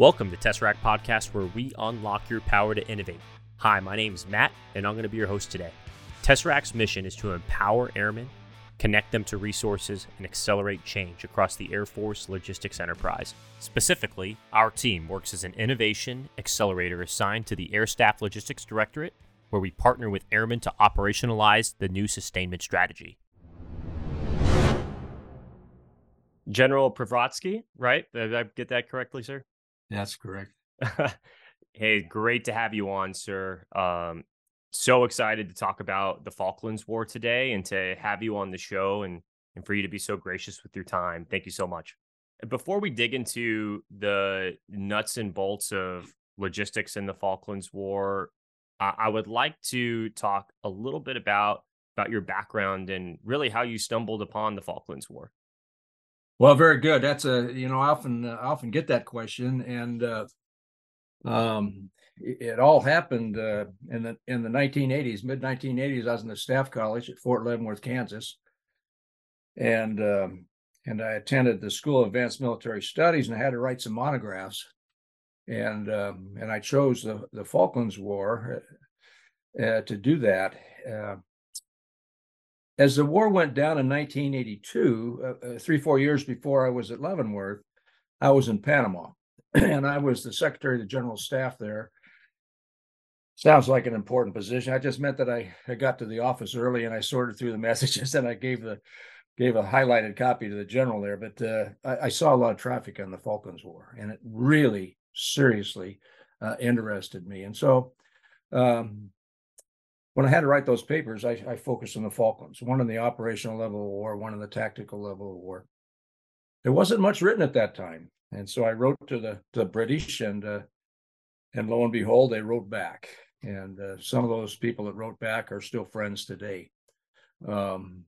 Welcome to Tesseract Podcast, where we unlock your power to innovate. Hi, my name is Matt, and I'm going to be your host today. Tesseract's mission is to empower airmen, connect them to resources, and accelerate change across the Air Force logistics enterprise. Specifically, our team works as an innovation accelerator assigned to the Air Staff Logistics Directorate, where we partner with airmen to operationalize the new sustainment strategy. General Privratsky, right? Did I get that correctly, sir? That's correct. hey, great to have you on, sir. Um, so excited to talk about the Falklands War today and to have you on the show and and for you to be so gracious with your time. Thank you so much. Before we dig into the nuts and bolts of logistics in the Falklands War, I, I would like to talk a little bit about about your background and really how you stumbled upon the Falklands War. Well, very good. That's a you know I often uh, often get that question, and uh, um, it, it, all happened uh, in the in the 1980s, mid 1980s. I was in the staff college at Fort Leavenworth, Kansas, and um, and I attended the School of Advanced Military Studies, and I had to write some monographs, and um, and I chose the the Falklands War uh, uh, to do that. As the war went down in 1982, uh, uh, three, four years before I was at Leavenworth, I was in Panama and I was the secretary of the general staff there. Sounds like an important position. I just meant that I, I got to the office early and I sorted through the messages and I gave the gave a highlighted copy to the general there. But uh, I, I, saw a lot of traffic on the Falklands War, and it really seriously uh, interested me. And so um, when I had to write those papers, I, I focused on the Falklands, one on the operational level of war, one on the tactical level of war. There wasn't much written at that time, and so I wrote to the to the British, and uh, and lo and behold, they wrote back, and uh, some of those people that wrote back are still friends today. Um,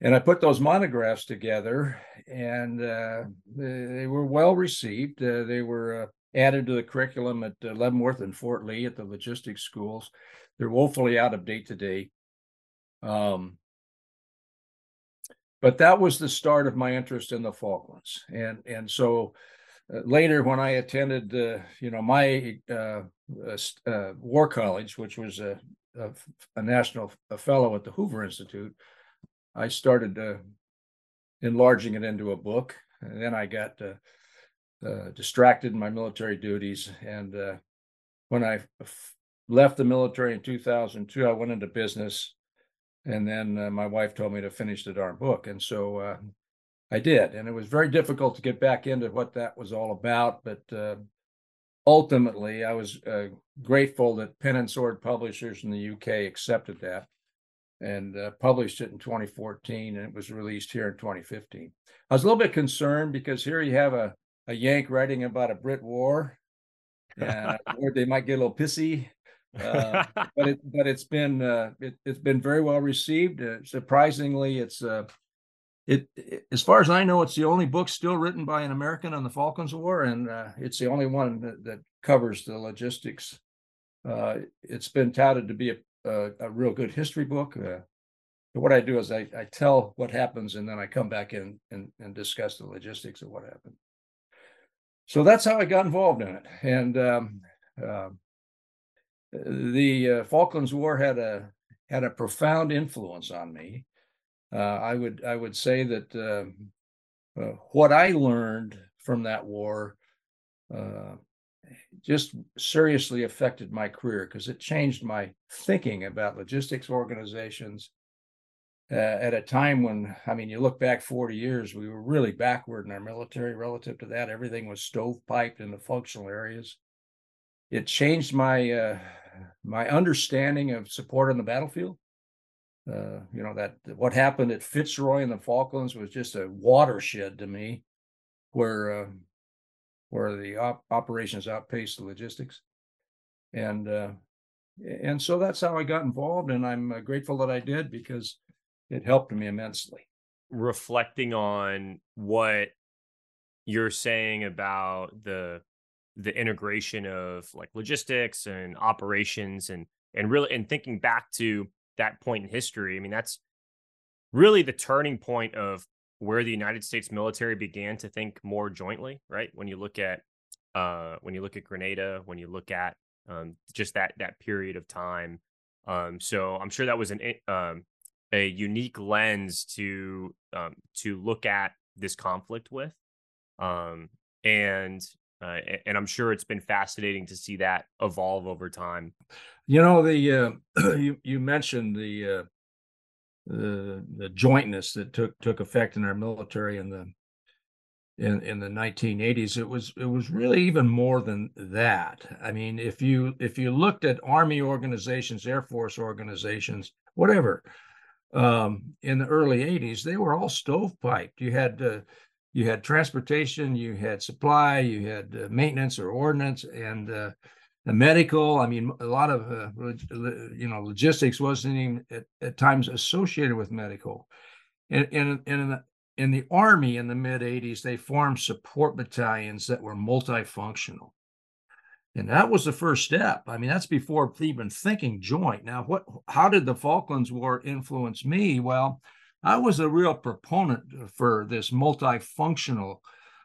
and I put those monographs together, and uh, they, they, were well received. Uh, they were uh, added to the curriculum at uh, Leavenworth and Fort Lee at the logistics schools. They're woefully out of date today. Um, but that was the start of my interest in the Falklands, and and so uh, later when I attended, uh, you know, my uh, uh war college, which was a, a, a national a fellow at the Hoover Institute, I started uh, enlarging it into a book, and then I got uh, distracted in my military duties, and when I left the military in 2002. I went into business, and then uh, my wife told me to finish the darn book, and so uh, I did. And it was very difficult to get back into what that was all about, but uh, ultimately, I was uh, grateful that Pen and Sword Publishers in the UK accepted that and uh, published it in 2014, and it was released here in 2015. I was a little bit concerned because here you have a a Yank writing about a Brit war, and they might get a little pissy uh, but it but it's been uh, it, has been very well received. Uh, surprisingly, it's uh, it, it, as far as I know, it's the only book still written by an American on the Falklands War, and uh, it's the only one that, that covers the logistics. Uh, it's been touted to be a a, a real good history book. what I do is I, I tell what happens, and then I come back in and, and discuss the logistics of what happened. So that's how I got involved in it, and. Um, the uh, Falklands War had a had a profound influence on me. Uh, I would I would say that uh, uh what I learned from that war uh, just seriously affected my career because it changed my thinking about logistics organizations. Uh, at a time when, I mean, you look back 40 years, we were really backward in our military relative to that. Everything was stovepiped in the functional areas it changed my uh, my understanding of support on the battlefield. Uh, you know that what happened at Fitzroy and the Falklands was just a watershed to me, where uh, where the op- operations outpaced the logistics, and uh, and so that's how I got involved, and I'm uh, grateful that I did because it helped me immensely. Reflecting on what you're saying about the the integration of like logistics and operations and and really and thinking back to that point in history i mean that's really the turning point of where the united states military began to think more jointly right when you look at uh, when you look at Grenada, when you look at um, just that that period of time. Um, so I'm sure that was an um, a unique lens to um, to look at this conflict with, um, and uh, and I'm sure it's been fascinating to see that evolve over time. You know, the uh, you you mentioned the uh, the the jointness that took took effect in our military in the in in the 1980s it was it was really even more than that i mean if you if you looked at army organizations air force organizations whatever um, in the early 80s they were all stovepiped you had uh, you had transportation you had supply you had uh, maintenance or ordnance and uh, the medical i mean a lot of uh, you know logistics wasn't even at, at times associated with medical and, and, and in the in the Army in the mid 80s, they formed support battalions that were multifunctional. And that was the first step. I mean, that's before even thinking joint. Now, what how did the Falklands War influence me? Well, I was a real proponent for this multifunctional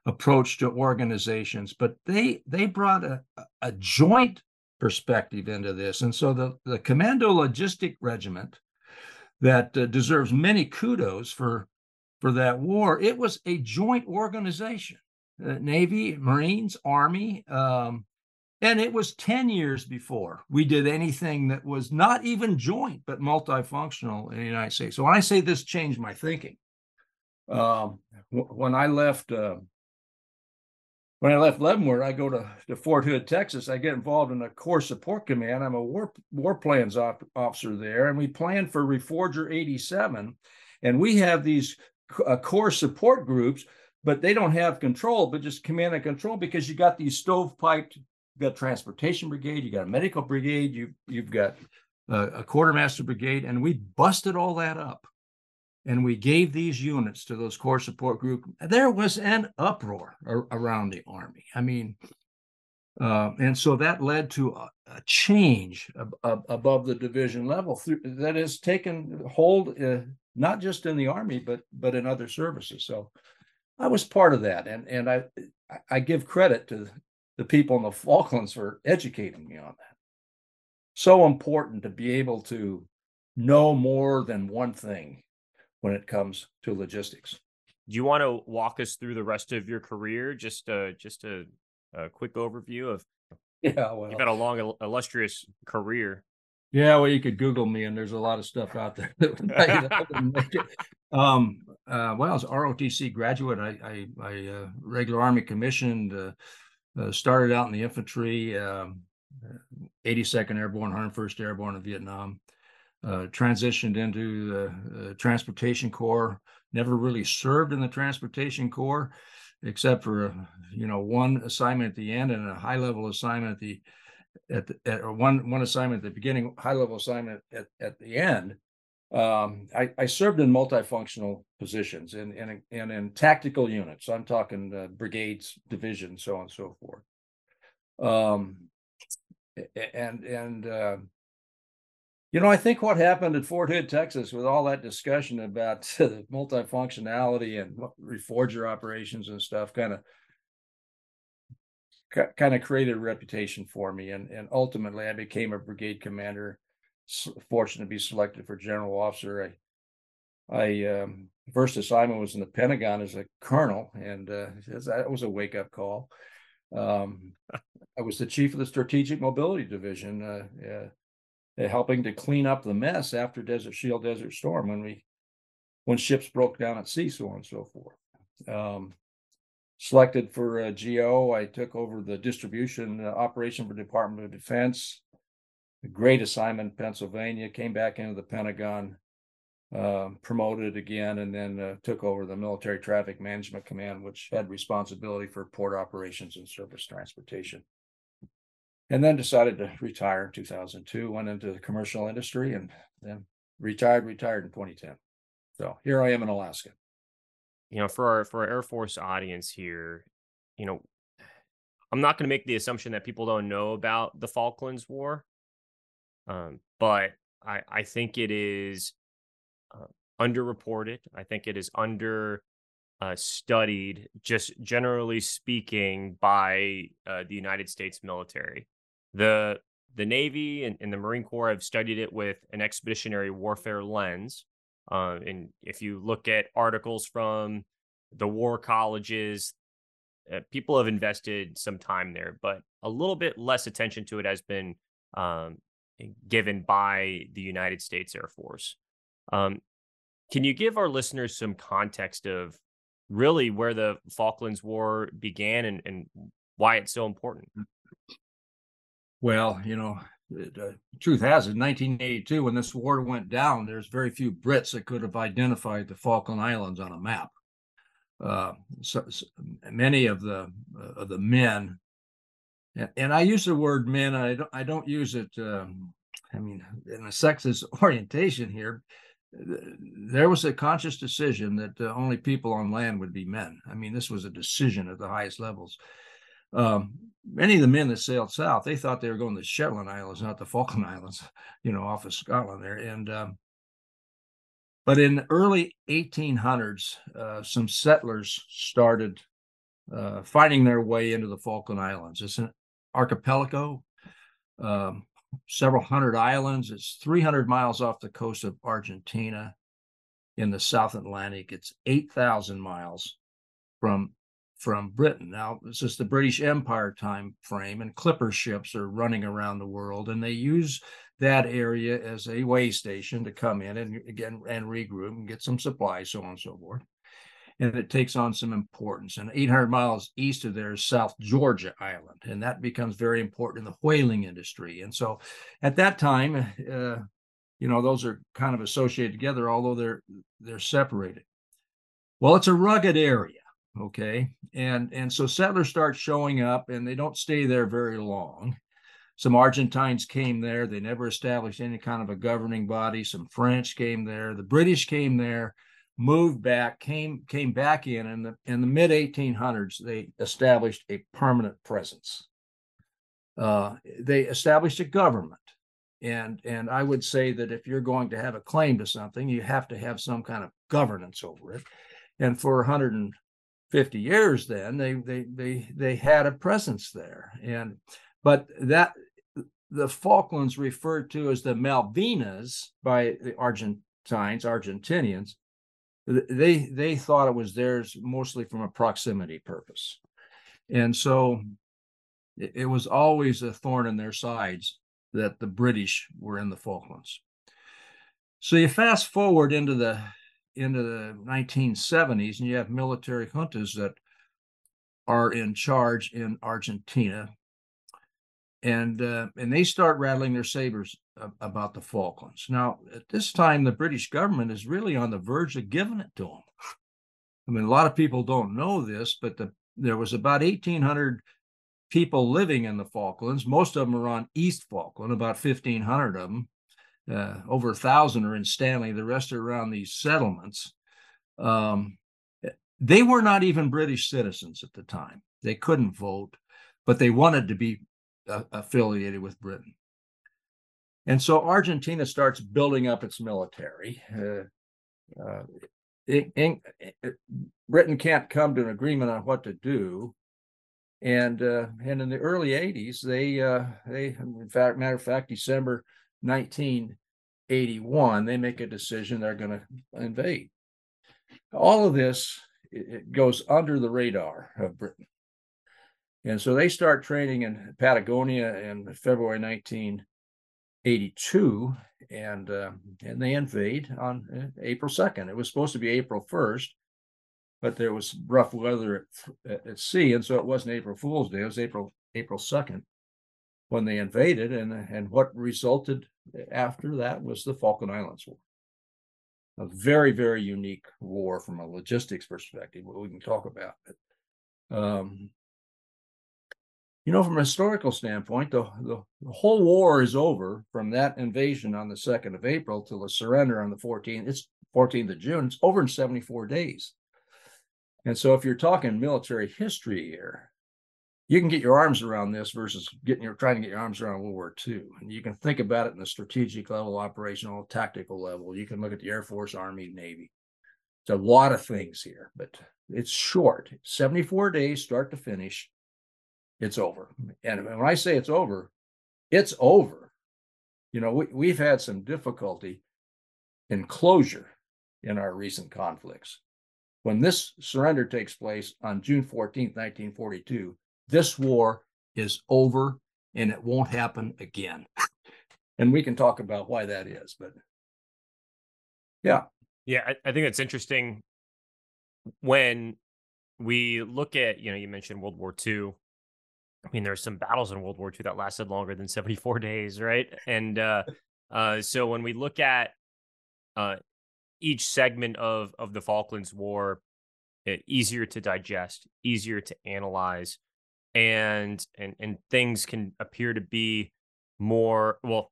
approach to organizations, but they they brought a, a joint perspective into this. And so the, the Commando Logistic Regiment that uh, deserves many kudos for for that war, it was a joint organization uh, Navy, Marines, Army. Um, and it was 10 years before we did anything that was not even joint, but multifunctional in the United States. So when I say this changed my thinking, um, when I left, uh, when I left Leavenworth, I go to, to Fort Hood, Texas. I get involved in a Corps Support Command. I'm a war war plans op- officer there, and we plan for Reforger 87. And we have these uh, Corps support groups, but they don't have control, but just command and control because you got these stovepiped, you got transportation brigade, you got a medical brigade, you you've got a quartermaster brigade, and we busted all that up, and we gave these units to those Corps support group. There was an uproar ar- around the army. I mean, uh, and so that led to a, a change ab- ab- above the division level through, that has taken hold uh, not just in the army but but in other services. So I was part of that, and and I I give credit to the people in the Falklands for educating me on that. So important to be able to know more than one thing when it comes to logistics. Do you want to walk us through the rest of your career? Just uh, just a a quick overview of yeah well you've had a long illustrious career yeah well you could google me and there's a lot of stuff out there um uh well i was rotc graduate i i, I uh, regular army commissioned uh, uh, started out in the infantry um, 82nd airborne 101st airborne in vietnam uh, transitioned into the uh, transportation corps never really served in the transportation corps except for you know one assignment at the end and a high level assignment at the at, the, at one one assignment at the beginning, high level assignment at, at the end. Um, I, I served in multifunctional positions and and in tactical units. I'm talking uh, brigades, divisions, so on and so forth. Um, and and uh, you know, I think what happened at Fort Hood, Texas, with all that discussion about multifunctionality and reforger operations and stuff, kind of kind of created a reputation for me, and and ultimately I became a brigade commander. Fortunate to be selected for general officer. I I um, first assignment was in the Pentagon as a colonel, and uh, that was a wake up call. Um, I was the chief of the Strategic Mobility Division. Uh, uh, helping to clean up the mess after Desert Shield, Desert Storm when we when ships broke down at sea, so on and so forth. Um, selected for uh, GO, I took over the distribution uh, operation for Department of Defense. Great assignment, Pennsylvania. Came back into the Pentagon, uh, promoted again, and then uh, took over the Military Traffic Management Command, which had responsibility for port operations and surface transportation and then decided to retire in 2002 went into the commercial industry and then retired retired in 2010 so here i am in alaska you know for our for our air force audience here you know i'm not going to make the assumption that people don't know about the falklands war um, but i i think it is uh, underreported i think it is under uh, studied, just generally speaking, by uh, the United States military. The the Navy and, and, the Marine Corps have studied it with an expeditionary warfare lens. Uh, and if you look at articles from the war colleges, uh, people have invested some time there, but a little bit less attention to it has been um, given by the United States Air Force. Um, can you give our listeners some context of really where the Falklands War began and, and why it's so important? Well, you know, the truth has it, 1982, when this war went down, there's very few Brits that could have identified the Falkland Islands on a map. Uh, so, so, many of the uh, of the men, and, I use the word men. I don't I don't use it. Um, I mean, in a sexist orientation here, there was a conscious decision that uh, only people on land would be men. I mean, this was a decision at the highest levels. Um, many of the men that sailed south, they thought they were going to the Shetland Islands, not the Falkland Islands, you know, off of Scotland there. And um, but in early 1800s, uh, some settlers started uh, finding their way into the Falkland Islands. It's an archipelago, um, several hundred islands. It's 300 miles off the coast of Argentina in the South Atlantic. It's 8,000 miles from from Britain. Now, this is the British Empire time frame, and clipper ships are running around the world, and they use that area as a way station to come in and again and regroup and get some supplies, so on and so forth. And it takes on some importance. And 800 miles east of there is South Georgia Island, and that becomes very important in the whaling industry. And so, at that time, uh, you know, those are kind of associated together, although they're they're separated. Well, it's a rugged area okay and and so settlers start showing up and they don't stay there very long some argentines came there they never established any kind of a governing body some french came there the british came there moved back came came back in in the in the mid 1800s they established a permanent presence. Uh, they established a government. And and i would say that if you're going to have a claim to something you have to have some kind of governance over it. And for 150 years then they they they they had a presence there. And but that the falklands referred to as the malvinas by the argentines argentinians they they thought it was theirs mostly from a proximity purpose. And so it, it was always a thorn in their sides that the british were in the falklands. So you fast forward into the into the 1970s, and you have military juntas that are in charge in Argentina, and uh, and they start rattling their sabers about the Falklands. Now, at this time, the British government is really on the verge of giving it to them. I mean, a lot of people don't know this, but the, there was about 1,800 people living in the Falklands. Most of them are on East Falkland, about 1,500 of them uh, over a thousand are in Stanley. The rest are around these settlements. Um, they were not even British citizens at the time. They couldn't vote, but they wanted to be uh, affiliated with Britain. And so Argentina starts building up its military. Uh, uh it, it, Britain can't come to an agreement on what to do, and uh, and in the early '80s, they uh, they in fact matter of fact December 1981, they make a decision they're going to invade. All of this it goes under the radar of Britain. And so they start training in Patagonia in February 1982, and uh, and they invade on uh, April 2nd. It was supposed to be April 1st, but there was rough weather at, at sea, and so it wasn't April Fool's Day. It was April April 2nd when they invaded, and and what resulted after that was the Falkland Islands War. A very very unique war from a logistics perspective. What we can talk about, but um, you know, from a historical standpoint, the, the, the, whole war is over from that invasion on the 2nd of April till the surrender on the 14th. It's 14th of June. It's over in 74 days. And so if you're talking military history here, you can get your arms around this versus getting your trying to get your arms around World War II. And you can think about it in the strategic level, operational, tactical level. You can look at the Air Force, Army, Navy. It's a lot of things here, but It's short, 74 days, start to finish. It's over. And when I say it's over, it's over. You know, we, we've had some difficulty in closure in our recent conflicts. When this surrender takes place on June 14th, 1942, this war is over and it won't happen again. And we can talk about why that is, but yeah. Yeah, I, I think it's interesting when we look at, you know, you mentioned World War II. I mean, there's some battles in World War II that lasted longer than 74 days, right? And uh, uh, so when we look at uh, each segment of of the Falklands War, it, eh, easier to digest, easier to analyze, and and and things can appear to be more well.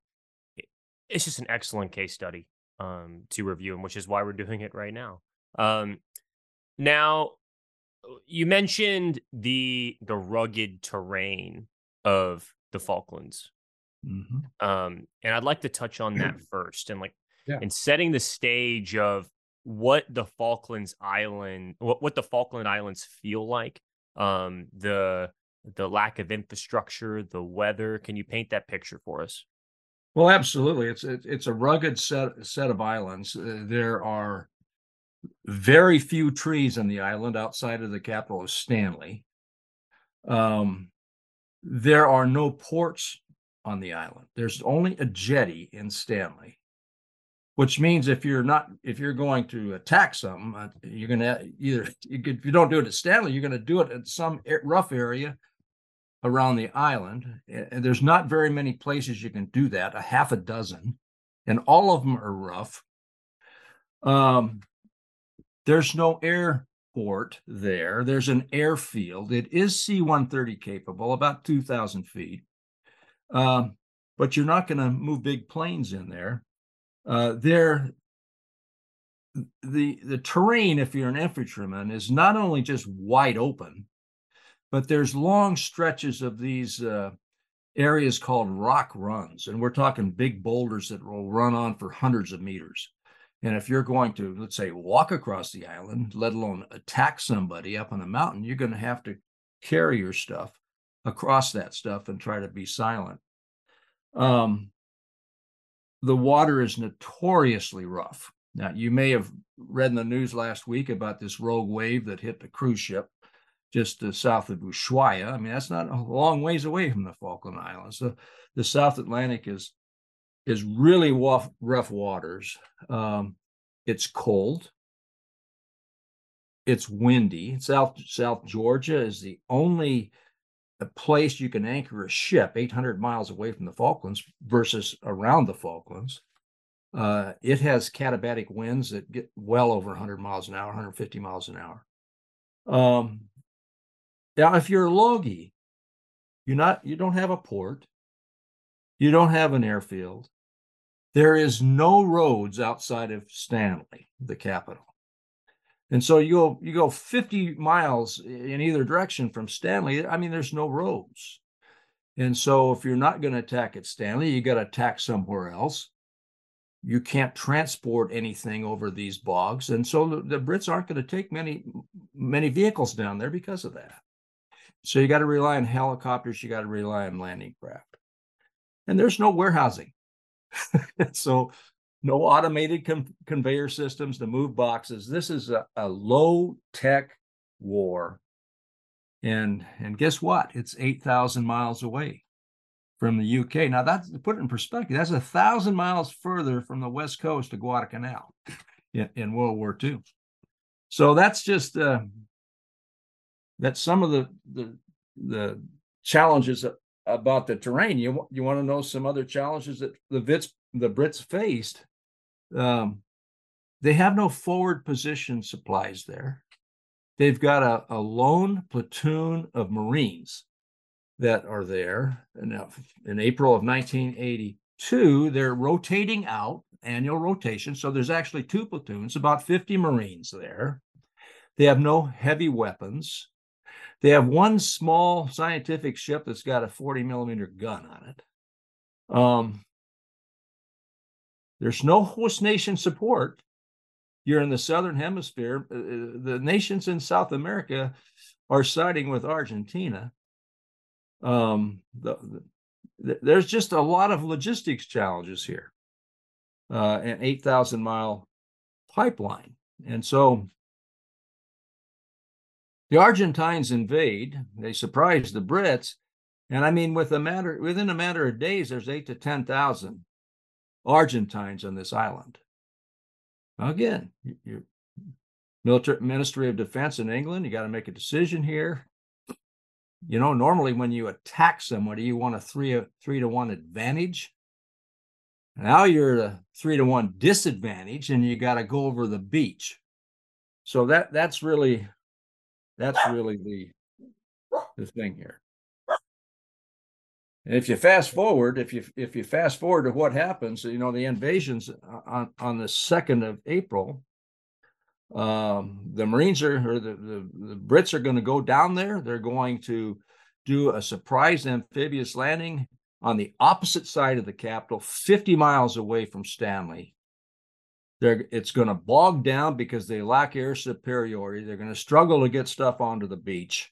It's just an excellent case study um, to review, and which is why we're doing it right now. Um, now, you mentioned the the rugged terrain of the Falklands, mm-hmm. um, and I'd like to touch on that first, and like, yeah. and setting the stage of what the Falklands Island, what what the Falkland Islands feel like, um, the the lack of infrastructure, the weather. Can you paint that picture for us? Well, absolutely. It's it's a rugged set set of islands. Uh, there are very few trees on the island outside of the capital of Stanley. Um, there are no ports on the island. There's only a jetty in Stanley, which means if you're not if you're going to attack something, uh, you're going to either if you don't do it at Stanley, you're going to do it at some rough area around the island. And there's not very many places you can do that, a half a dozen, and all of them are rough. Um, there's no airport there. There's an airfield. It is C 130 capable, about 2,000 feet. Um, but you're not going to move big planes in there. Uh, there, the the terrain, if you're an infantryman, is not only just wide open, but there's long stretches of these uh, areas called rock runs, and we're talking big boulders that will run on for hundreds of meters. And if you're going to, let's say, walk across the island, let alone attack somebody up on a mountain, you're going to have to carry your stuff across that stuff and try to be silent. Um, the water is notoriously rough. Now, you may have read in the news last week about this rogue wave that hit the cruise ship just south of Ushuaia. I mean, that's not a long ways away from the Falkland Islands. The, the South Atlantic is is really rough, rough waters. Um, it's cold. It's windy. South South Georgia is the only uh, place you can anchor a ship 800 miles away from the Falklands versus around the Falklands. Uh, it has katabatic winds that get well over 100 miles an hour, 150 miles an hour. Um, now, if you're a logie, you're not, you don't have a port, you don't have an airfield. There is no roads outside of Stanley, the capital. And so you go you go 50 miles in either direction from Stanley. I mean, there's no roads. And so if you're not going to attack at Stanley, you got to attack somewhere else. You can't transport anything over these bogs. And so the, the Brits aren't going to take many many vehicles down there because of that. So you got to rely on helicopters, you got to rely on landing craft. And there's no warehousing. so no automated com- conveyor systems to move boxes. This is a, a low tech war. And and guess what? It's 8,000 miles away from the UK. Now that's to put it in perspective, that's a thousand miles further from the west coast to Guadalcanal in, in World War II. So that's just uh, that some of the the the challenges about the terrain. You you want to know some other challenges that the Vits the Brits faced. Um, they have no forward position supplies there. They've got a, a lone platoon of Marines that are there. And in April of 1982, they're rotating out, annual rotation. So there's actually two platoons, about 50 Marines there. They have no heavy weapons. They have one small scientific ship that's got a 40 millimeter gun on it. Um, there's no host nation support. you're in the southern hemisphere. Uh, uh, the nations in South America are siding with Argentina. Um, the, the, there's just a lot of logistics challenges here. Uh, an 8,000 mile pipeline. And so the Argentines invade, they surprise the Brits. And I mean, with a matter within a matter of days, there's eight to ten thousand Argentines on this island. Again, your military Ministry of Defense in England, you got to make a decision here. You know, normally when you attack somebody, you want a three uh, three to one advantage. Now you're a three to one disadvantage, and you got to go over the beach. So that that's really that's really the the thing here. And if you fast forward, if you if you fast forward to what happens, you know the invasions on on the second of April. Um, the Marines are or the, the, the Brits are going to go down there. They're going to do a surprise amphibious landing on the opposite side of the capital, 50 miles away from Stanley. They're, it's going to bog down because they lack air superiority. They're going to struggle to get stuff onto the beach.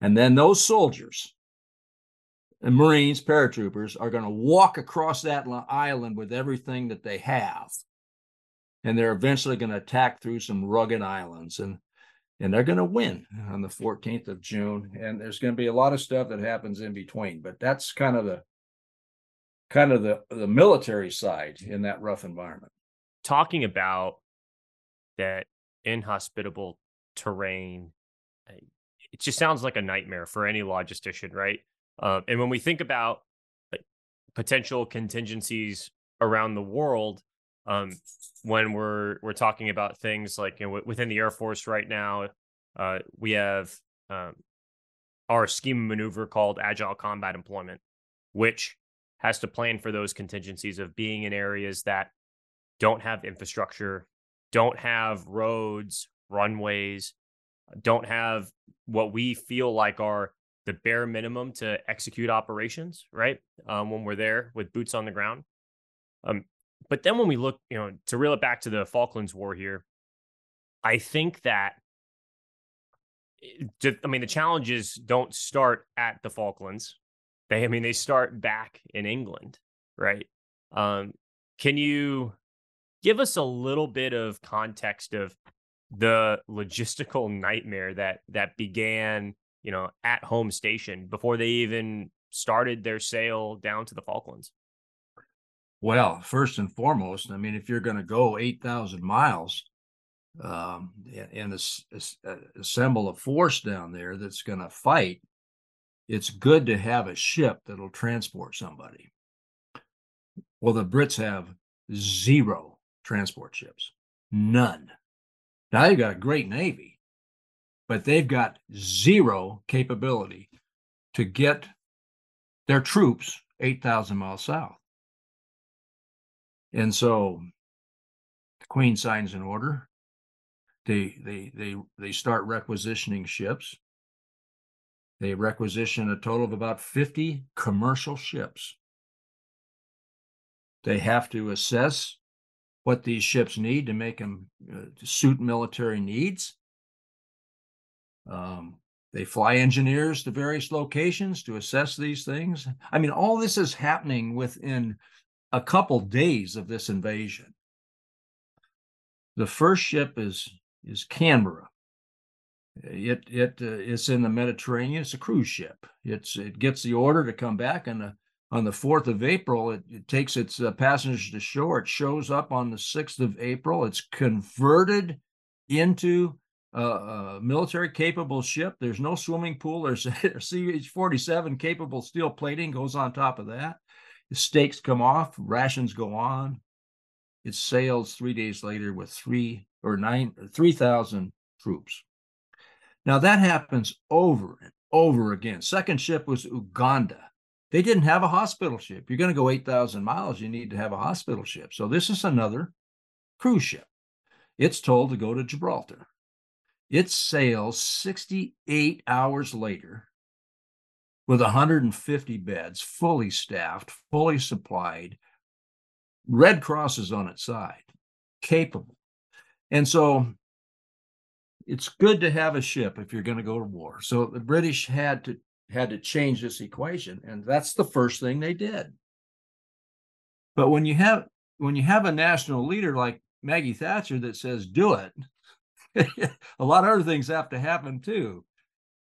And then those soldiers and Marines, paratroopers, are going to walk across that island with everything that they have. And they're eventually going to attack through some rugged islands. And and they're going to win on the 14th of June. And there's going to be a lot of stuff that happens in between, but that's kind of the kind of the the military side in that rough environment talking about that inhospitable terrain, eh, it just sounds like a nightmare for any logistician, right? Uh, and when we think about like, potential contingencies around the world, um, when we're we're talking about things like you know, within the Air Force right now, uh, we have um, our scheme maneuver called Agile Combat Employment, which has to plan for those contingencies of being in areas that don't have infrastructure, don't have roads, runways, don't have what we feel like are the bare minimum to execute operations, right? Um, when we're there with boots on the ground. Um, but then when we look, you know, to reel it back to the Falklands War here, I think that, I mean, the challenges don't start at the Falklands. They, I mean, they start back in England, right? Um, can you give us a little bit of context of the logistical nightmare that that began, you know, at home station before they even started their sail down to the Falklands? Well, first and foremost, I mean, if you're going to go 8,000 miles um, and, uh, assemble a force down there that's going to fight, it's good to have a ship that'll transport somebody. Well, the Brits have zero transport ships. None. Now they've got a great Navy, but they've got zero capability to get their troops 8,000 miles south. And so the Queen signs an order. They, they, they, they start requisitioning ships. They requisition a total of about 50 commercial ships. They have to assess what these ships need to make them uh, to suit military needs. Um, they fly engineers to various locations to assess these things. I mean, all this is happening within a couple days of this invasion. The first ship is is Canberra. It it uh, it's in the Mediterranean. It's a cruise ship. It's it gets the order to come back, and on the 4th of April. It, it takes its uh, passengers to shore. It shows up on the 6th of April. It's converted into a, military capable ship. There's no swimming pool. There's CH 47 capable steel plating goes on top of that. The steaks come off, rations go on. It sails three days later with three or nine, 3,000 troops. Now that happens over and over again. Second ship was Uganda they didn't have a hospital ship. You're going to go 8,000 miles, you need to have a hospital ship. So this is another cruise ship. It's told to go to Gibraltar. It sails 68 hours later with 150 beds, fully staffed, fully supplied, Red Cross is on its side, capable. And so it's good to have a ship if you're going to go to war. So the British had to had to change this equation, and that's the first thing they did. But when you have when you have a national leader like Maggie Thatcher that says do it, a lot of other things have to happen too.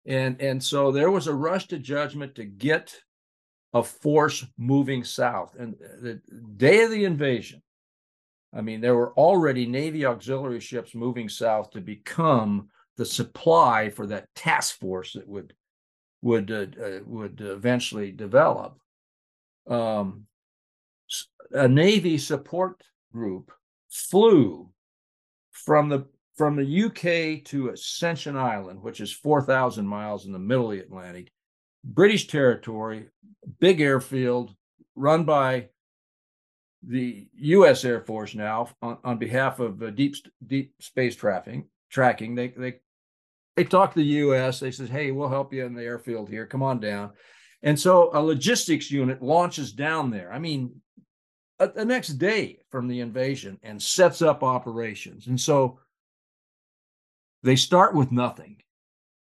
And and so there was a rush to judgment to get a force moving south. And the day of the invasion, I mean, there were already Navy auxiliary ships moving south to become the supply for that task force that would would uh, uh, would eventually develop. Um, a Navy support group flew from the from the UK to Ascension Island, which is 4,000 miles in the middle of the Atlantic, British territory, big airfield run by the U.S. Air Force now on, on behalf of uh, deep deep space tracking. Tracking, they they they talk to the U.S. They says, "Hey, we'll help you in the airfield here. Come on down." And so a logistics unit launches down there. I mean, uh, the next day from the invasion and sets up operations. And so they start with nothing.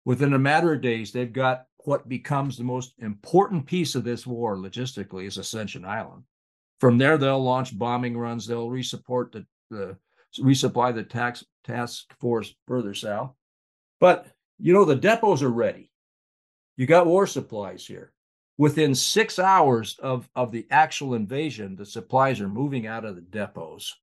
Within a matter of days, they've got what becomes the most important piece of this war logistically is Ascension Island. From there, they'll launch bombing runs. They'll resupport the, the resupply the tax, task force further south. But you know the depots are ready. You got war supplies here. Within six hours of, of the actual invasion, the supplies are moving out of the depots.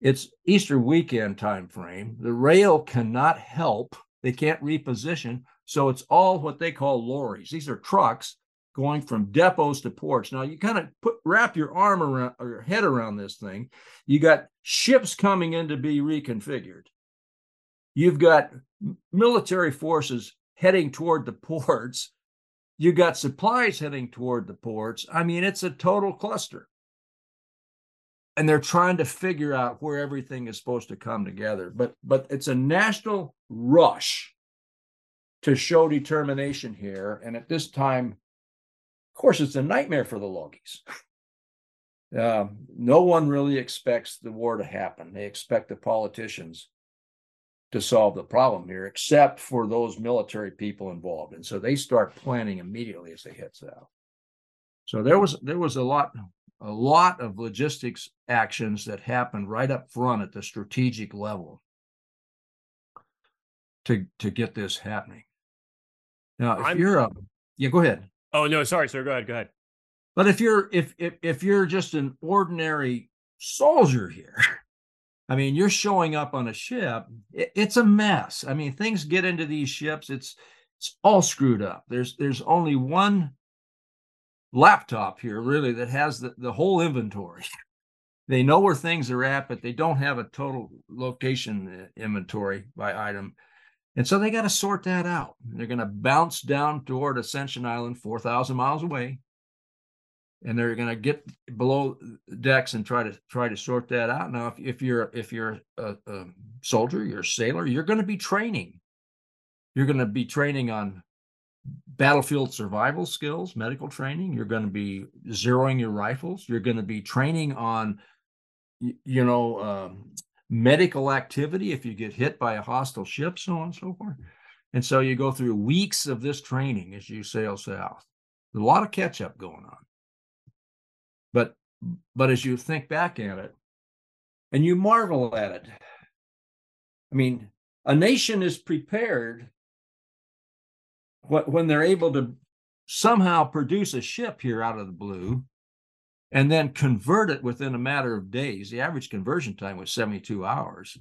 It's Easter weekend time frame. The rail cannot help. They can't reposition. So it's all what they call lorries. These are trucks going from depots to ports. Now you kind of put wrap your arm around or your head around this thing. You got ships coming in to be reconfigured. You've got military forces heading toward the ports. You've got supplies heading toward the ports. I mean, it's a total cluster. And they're trying to figure out where everything is supposed to come together. But but it's a national rush to show determination here. And at this time, of course, it's a nightmare for the Logis. Uh, no one really expects the war to happen. They expect the politicians to solve the problem here, except for those military people involved. And so they start planning immediately as they head south. So there was there was a lot a lot of logistics actions that happened right up front at the strategic level to to get this happening. Now, if I'm, you're a yeah, go ahead. Oh no, sorry, sir. Go ahead. Go ahead. But if you're if if if you're just an ordinary soldier here, I mean, you're showing up on a ship. It, it's a mess. I mean, things get into these ships. It's it's all screwed up. There's there's only one laptop here really that has the, the whole inventory. they know where things are at, but they don't have a total location uh, inventory by item. And so they got to sort that out. They're going to bounce down toward Ascension Island, 4,000 miles away. And they're going to get below decks and try to try to sort that out. Now, if, if you're if you're a, a soldier, you're a sailor, you're going to be training. You're going to be training on battlefield survival skills, medical training. You're going to be zeroing your rifles. You're going to be training on, you know, um, medical activity if you get hit by a hostile ship, so on and so forth. And so you go through weeks of this training as you sail south. There's a lot of catch up going on. But as you think back at it and you marvel at it, I mean, a nation is prepared when they're able to somehow produce a ship here out of the blue and then convert it within a matter of days. The average conversion time was 72 hours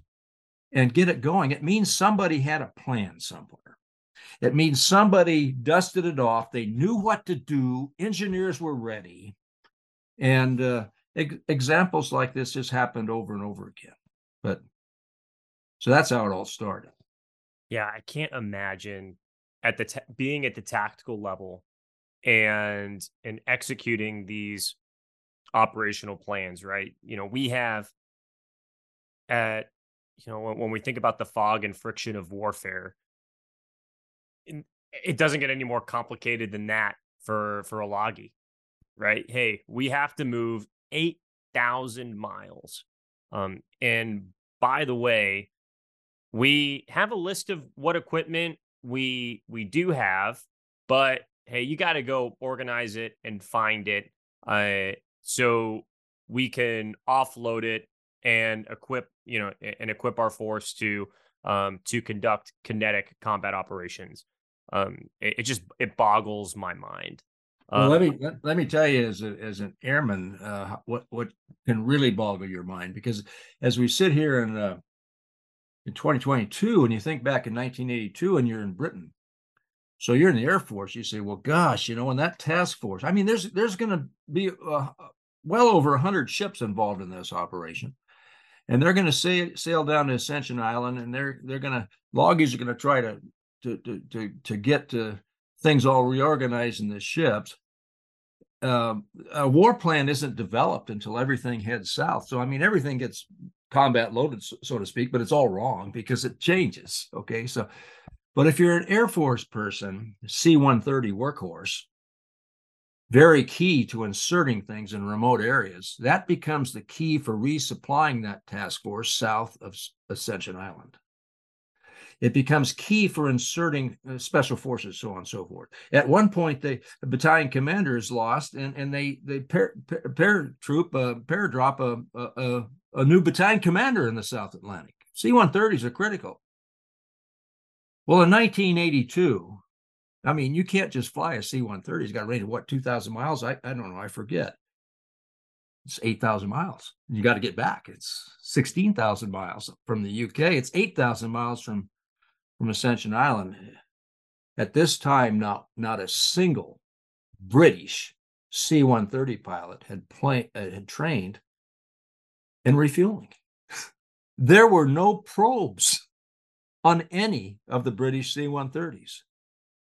and get it going. It means somebody had a plan somewhere. It means somebody dusted it off. They knew what to do. Engineers were ready. And uh, examples like this has happened over and over again. But so that's how it all started. Yeah, I can't imagine at the being at the tactical level and and executing these operational plans, right? You know, we have at you know when, when we think about the fog and friction of warfare, it doesn't get any more complicated than that for for a logi, right? Hey, we have to move eight thousand miles, um, and by the way, we have a list of what equipment we we do have, but hey, you got to go organize it and find it, uh, so we can offload it and equip you know and equip our force to um, to conduct kinetic combat operations. Um, it, it just it boggles my mind. Well, let me let, me tell you, as a, as an airman, uh, what what can really boggle your mind because as we sit here in uh, in 2022, and you think back in 1982, and you're in Britain, so you're in the Air Force, you say, well, gosh, you know, in that task force, I mean, there's there's going to be uh, well over 100 ships involved in this operation, and they're going to sail sail down to Ascension Island, and they're they're going to loggies are going to try to to to to get to things all reorganized in the ships. Uh, a war plan isn't developed until everything heads south. So I mean, everything gets combat loaded, so, so to speak, but it's all wrong because it changes. Okay, so but if you're an Air Force person, C-130 workhorse, very key to inserting things in remote areas. That becomes the key for resupplying that task force south of Ascension Island. It becomes key for inserting uh, special forces, so on and so forth. At one point, the, battalion commander is lost, and, and they they pair, pair, troop uh, paradrop a, a a new battalion commander in the South Atlantic. C-130s are critical. Well, in 1982, I mean, you can't just fly a C-130. It's got a range of what 2,000 miles? I I don't know. I forget. It's 8,000 miles. You got to get back. It's 16,000 miles from the UK. It's 8,000 miles from from Ascension Island. At this time, not not a single British C-130 pilot had uh, had trained in refueling. there were no probes on any of the British C-130s.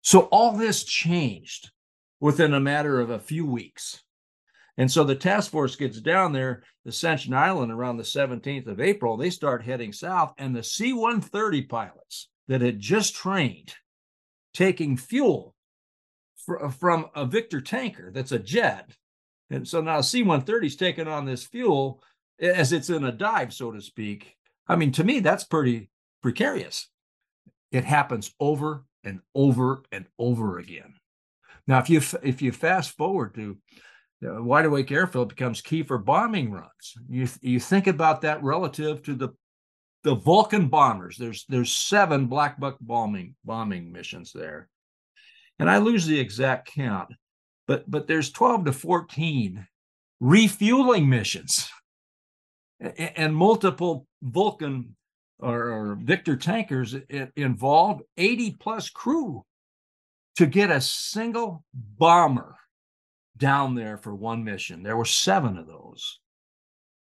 So all this changed within a matter of a few weeks. And so the task force gets down there, Ascension Island, around the 17th of April. They start heading south, and the C 130 pilots that had just trained taking fuel fr- from a Victor tanker that's a jet. And so now C 130 is taking on this fuel as it's in a dive, so to speak. I mean, to me, that's pretty precarious. It happens over and over and over again. Now, if you if you fast forward to uh, Wide Awake Airfield becomes key for bombing runs. You you think about that relative to the the Vulcan bombers. There's there's seven black buck bombing bombing missions there, and I lose the exact count, but but there's 12 to 14 refueling missions, and, and multiple Vulcan or, or Victor tankers involved, 80 plus crew to get a single bomber down there for one mission. There were seven of those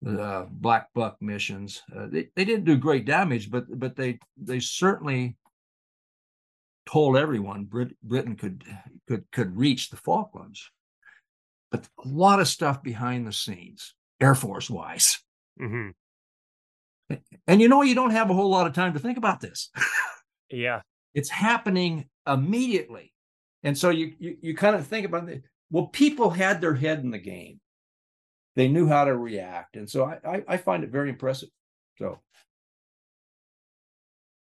uh, black buck missions. Uh, they, they didn't do great damage, but but they they certainly told everyone Brit- Britain could could could reach the Falklands. But a lot of stuff behind the scenes, Air Force wise. Mm-hmm. And you know, you don't have a whole lot of time to think about this. yeah, it's happening immediately, and so you you, you kind of think about it. Well, people had their head in the game they knew how to react, and so I, I, I find it very impressive. So,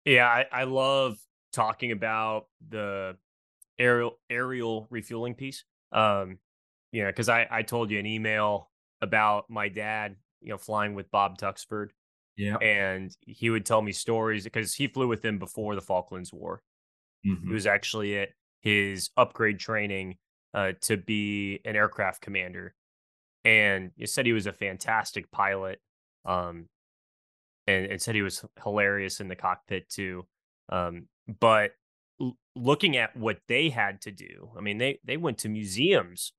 yeah, I, I love talking about the aerial aerial refueling piece. Um, you know, because I I told you an email about my dad, you know, flying with Bob Tuxford. Yeah. And he would tell me stories because he flew with him before the Falklands War. Mm-hmm. He was actually at his upgrade training uh, to be an aircraft commander and you said he was a fantastic pilot um and, and said he was hilarious in the cockpit too um but l- looking at what they had to do i mean they they went to museums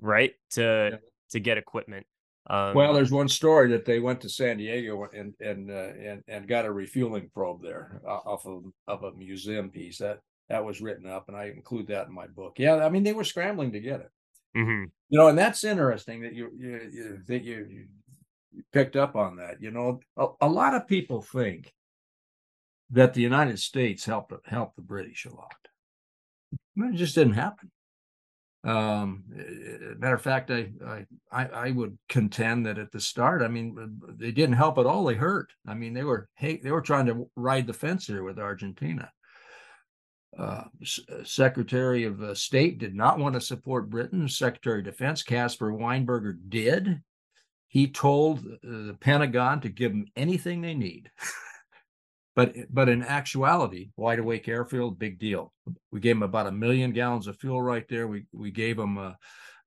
right to yeah. to get equipment um, well, there's one story that they went to San Diego and and uh, and and got a refueling probe there off of of a museum piece that that was written up, and I include that in my book. Yeah, I mean they were scrambling to get it. Mm-hmm. You know, and that's interesting that you, you, you that you, you, picked up on that. You know, a, a, lot of people think that the United States helped helped the British a lot. It just didn't happen. Um, matter of fact, I, I I, would contend that at the start, I mean, they didn't help at all. They hurt. I mean, they were hey, they were trying to ride the fence here with Argentina. Uh, Secretary of uh, State did not want to support Britain. Secretary of Defense Caspar Weinberger did. He told uh, the Pentagon to give them anything they need. but but in actuality, wide awake airfield, big deal. We gave them about a million gallons of fuel right there. We we gave them uh,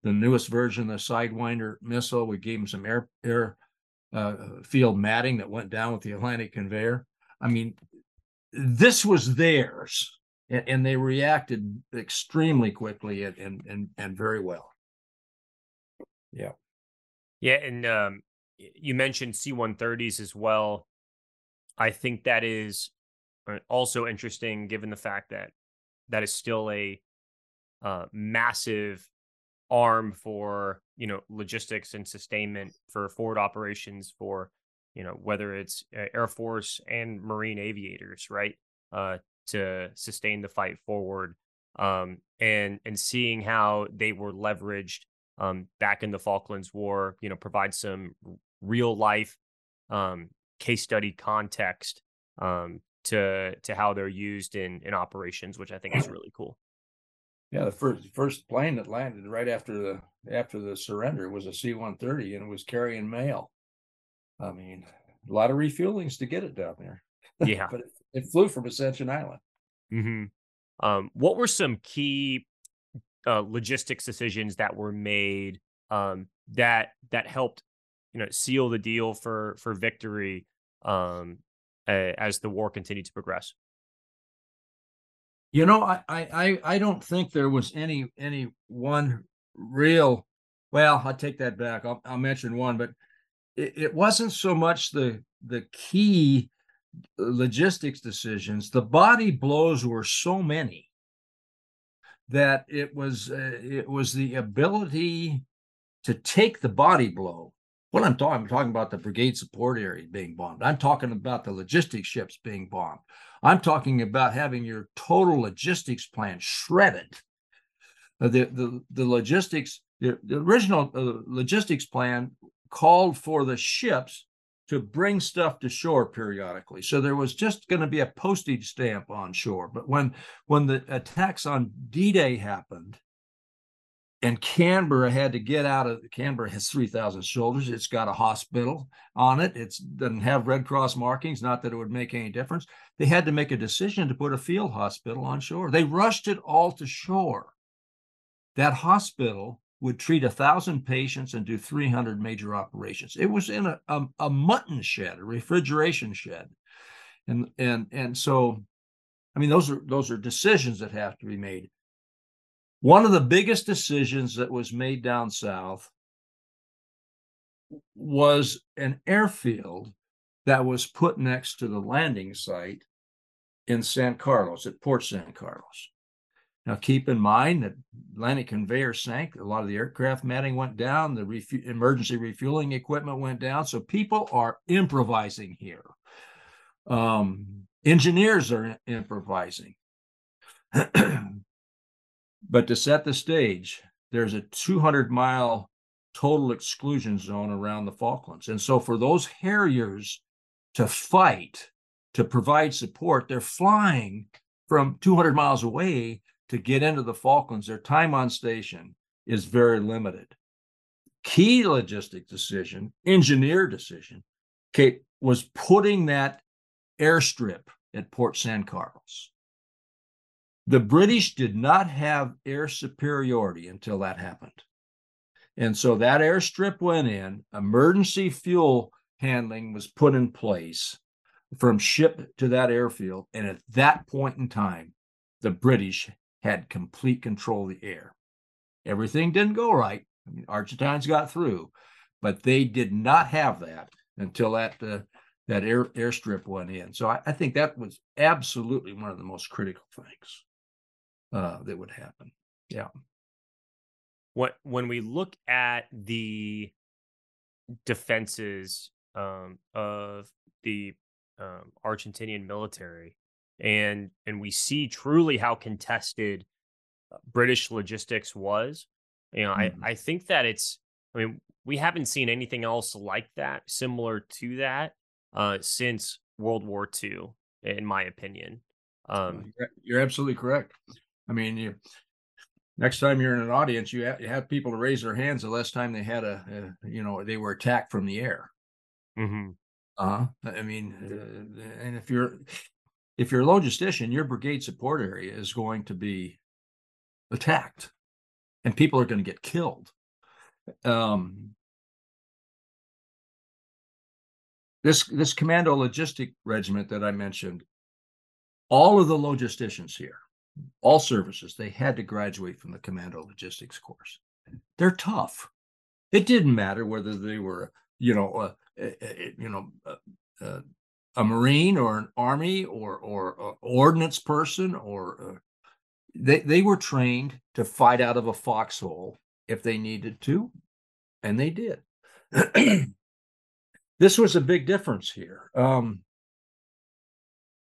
the newest version of the Sidewinder missile. We gave them some air air uh, field matting that went down with the Atlantic conveyor. I mean, this was theirs, and, and they reacted extremely quickly and, and and and very well. Yeah. Yeah, and um, you mentioned C-130s as well. I think that is uh, also interesting, given the fact that that is still a uh, massive arm for you know logistics and sustainment for forward operations for you know whether it's uh, Air Force and Marine aviators, right? Uh, to sustain the fight forward, um, and and seeing how they were leveraged um, back in the Falklands War, you know, provide some real life um, case study context um, to to how they're used in in operations, which I think is really cool. Yeah, the first first plane that landed right after the after the surrender was a C-130, and it was carrying mail. I mean, a lot of refuelings to get it down there. Yeah, but it, it, flew from Ascension Island. Mm-hmm. Um, what were some key uh, logistics decisions that were made um, that that helped you know seal the deal for for victory um, uh, as the war continued to progress. You know, I I I don't think there was any any one real. Well, I'll take that back. I'll, I'll mention one, but it, it wasn't so much the the key logistics decisions. The body blows were so many that it was uh, it was the ability to take the body blow. What I'm talking, I'm talking about the brigade support area being bombed. I'm talking about the logistics ships being bombed. I'm talking about having your total logistics plan shredded. Uh, the, the the logistics the, the original uh, logistics plan called for the ships to bring stuff to shore periodically. So there was just going to be a postage stamp on shore. But when when the attacks on D-Day happened, and Canberra had to get out of Canberra has 3,000 soldiers. It's got a hospital on it. It doesn't have Red Cross markings, not that it would make any difference. They had to make a decision to put a field hospital on shore. They rushed it all to shore. That hospital would treat a thousand patients and do 300 major operations. It was in a, a, a, mutton shed, a refrigeration shed. And, and, and so, I mean, those are, those are decisions that have to be made. One of the biggest decisions that was made down south was an airfield that was put next to the landing site in San Carlos, at Port San Carlos. Now, keep in mind that Atlantic conveyor sank. A lot of the aircraft matting went down. The refu- emergency refueling equipment went down. So people are improvising here. Um, engineers are improvising. but to set the stage, there's a 200 mile total exclusion zone around the Falklands. And so for those Harriers to fight, to provide support, they're flying from 200 miles away to get into the Falklands, their time on station is very limited. Key logistic decision, engineer decision, okay, was putting that airstrip at Port San Carlos. The British did not have air superiority until that happened. And so that airstrip went in, emergency fuel handling was put in place from ship to that airfield. And at that point in time, the British had complete control of the air. Everything didn't go right. I mean, Argentines got through, but they did not have that until that uh, that air airstrip went in. So I, I, think that was absolutely one of the most critical things uh, that would happen. Yeah. What when we look at the defenses um, of the um, Argentinian military, and and we see truly how contested uh, British logistics was. You know, mm-hmm. I I think that it's. I mean, we haven't seen anything else like that, similar to that, uh, since World War II, in my opinion. Um, you're, absolutely correct. I mean, you next time you're in an audience, you have, you have people to raise their hands the last time they had a, a you know, they were attacked from the air. mhm. Uh, I mean, uh, and if you're if you're a logistician, your brigade support area is going to be attacked, and people are going to get killed. Um, this this commando logistic regiment that I mentioned, all of the logisticians here, all services, they had to graduate from the commando logistics course. They're tough. It didn't matter whether they were, you know, uh, uh, you know, uh, uh, a marine or an army or or ordnance person or uh, they they were trained to fight out of a foxhole if they needed to, and they did. this was a big difference here. Um,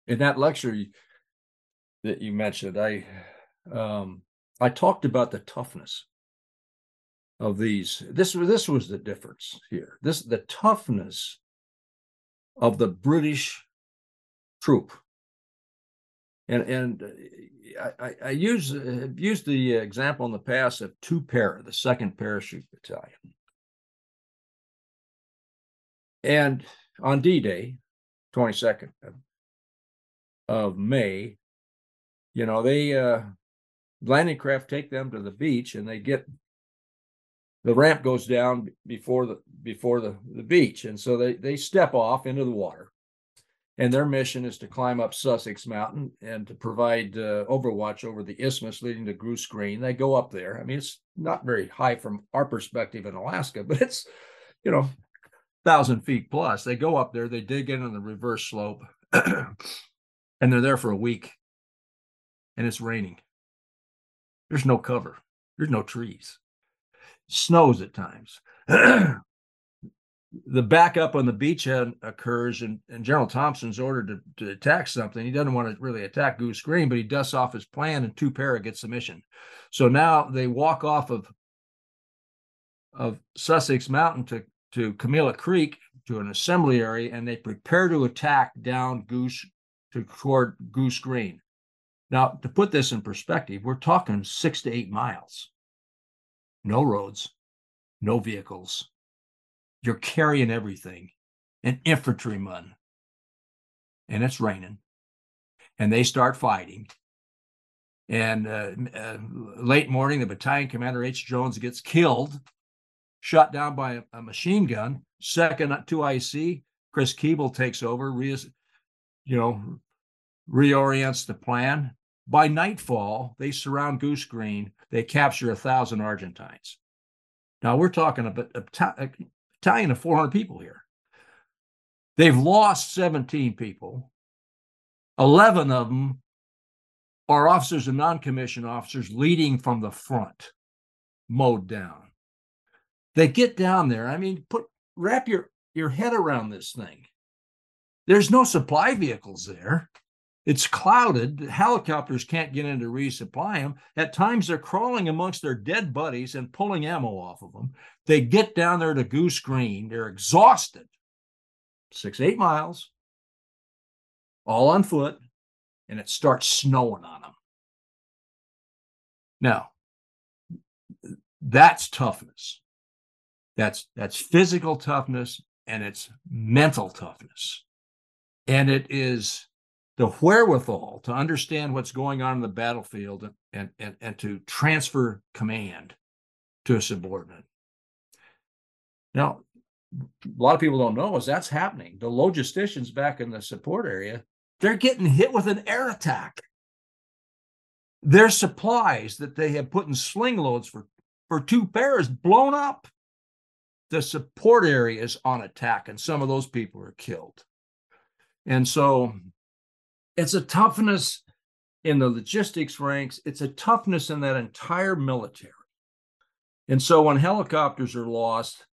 in that lecture that you mentioned, I um, I talked about the toughness of these. This was this was the difference here. This the toughness of the British troop. And and uh, I, I, use uh, used the example in the past of two para, the second parachute battalion. And on D-Day, 22nd of, of May, you know, they uh landing craft take them to the beach and they get the ramp goes down before the before the, the beach. And so they they step off into the water. And their mission is to climb up sussex mountain and to provide uh, overwatch over the isthmus leading to goose green. They go up there. I mean it's not very high from our perspective in alaska but it's you know thousand feet plus. They go up there they dig in on the reverse slope and they're there for a week and it's raining. There's no cover. There's no trees snows at times. the backup on the beachhead occurs, and, and General Thompson's ordered to, to attack something. He doesn't want to really attack Goose Green, but he dusts off his plan, and two para gets the mission. So now they walk off of of Sussex Mountain to to Camilla Creek to an assembly area, and they prepare to attack down Goose to toward Goose Green. Now, to put this in perspective, we're talking six to eight miles no roads, no vehicles. You're carrying everything, an infantryman, and it's raining, and they start fighting. And uh, uh, late morning, the battalion commander H. Jones gets killed, shot down by a, a machine gun. Second to IC, Chris Keeble takes over, re- you know, reorients the plan. By nightfall, they surround Goose Green. They capture a thousand Argentines. Now we're talking about a battalion of 400 people here. They've lost 17 people. 11 of them are officers and non-commissioned officers leading from the front, mowed down. They get down there. I mean, put wrap your your head around this thing. There's no supply vehicles there. It's clouded. Helicopters can't get in to resupply them. At times, they're crawling amongst their dead buddies and pulling ammo off of them. They get down there to Goose Green. They're exhausted. Six, eight miles, all on foot, and it starts snowing on them. Now, that's toughness. That's that's physical toughness and it's mental toughness. And it is the wherewithal to understand what's going on in the battlefield and, and, and to transfer command to a subordinate. Now, a lot of people don't know is that's happening. The logisticians back in the support area, they're getting hit with an air attack. Their supplies that they have put in sling loads for, for two pairs blown up. The support area is on attack, and some of those people are killed. And so it's a toughness in the logistics ranks, it's a toughness in that entire military. And so when helicopters are lost,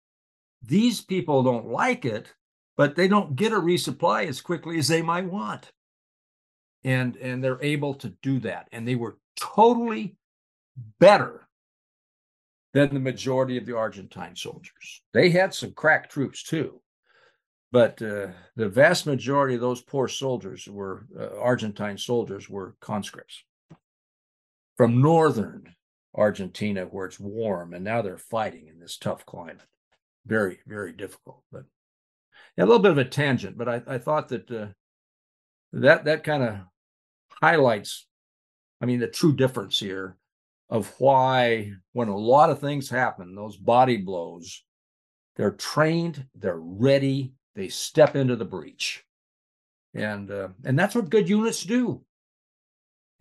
these people don't like it, but they don't get a resupply as quickly as they might want. And, and they're able to do that. And they were totally better than the majority of the Argentine soldiers. They had some crack troops too, but uh, the vast majority of those poor soldiers were uh, Argentine soldiers were conscripts from northern Argentina, where it's warm, and now they're fighting in this tough climate. Very, very difficult. But yeah, a little bit of a tangent, but I, I thought that uh, that that kind of highlights, I mean, the true difference here of why when a lot of things happen, those body blows, they're trained, they're ready, they step into the breach, and uh, and that's what good units do.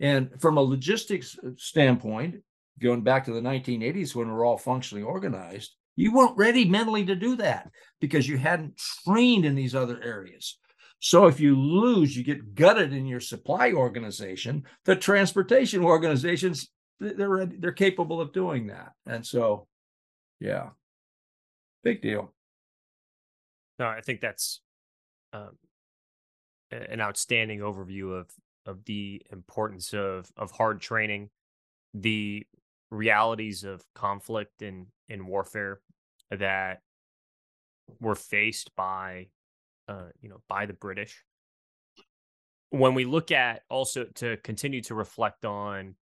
And from a logistics uh, standpoint, going back to the 1980s when we're all functionally organized, you weren't ready mentally to do that because you hadn't trained in these other areas. So if you lose, you get gutted in your supply organization. The transportation organizations, they're they're capable of doing that. And so, yeah, big deal. No, I think that's um, an outstanding overview of of the importance of of hard training, the realities of conflict and in warfare that were faced by uh, you know by the British. When we look at also to continue to reflect on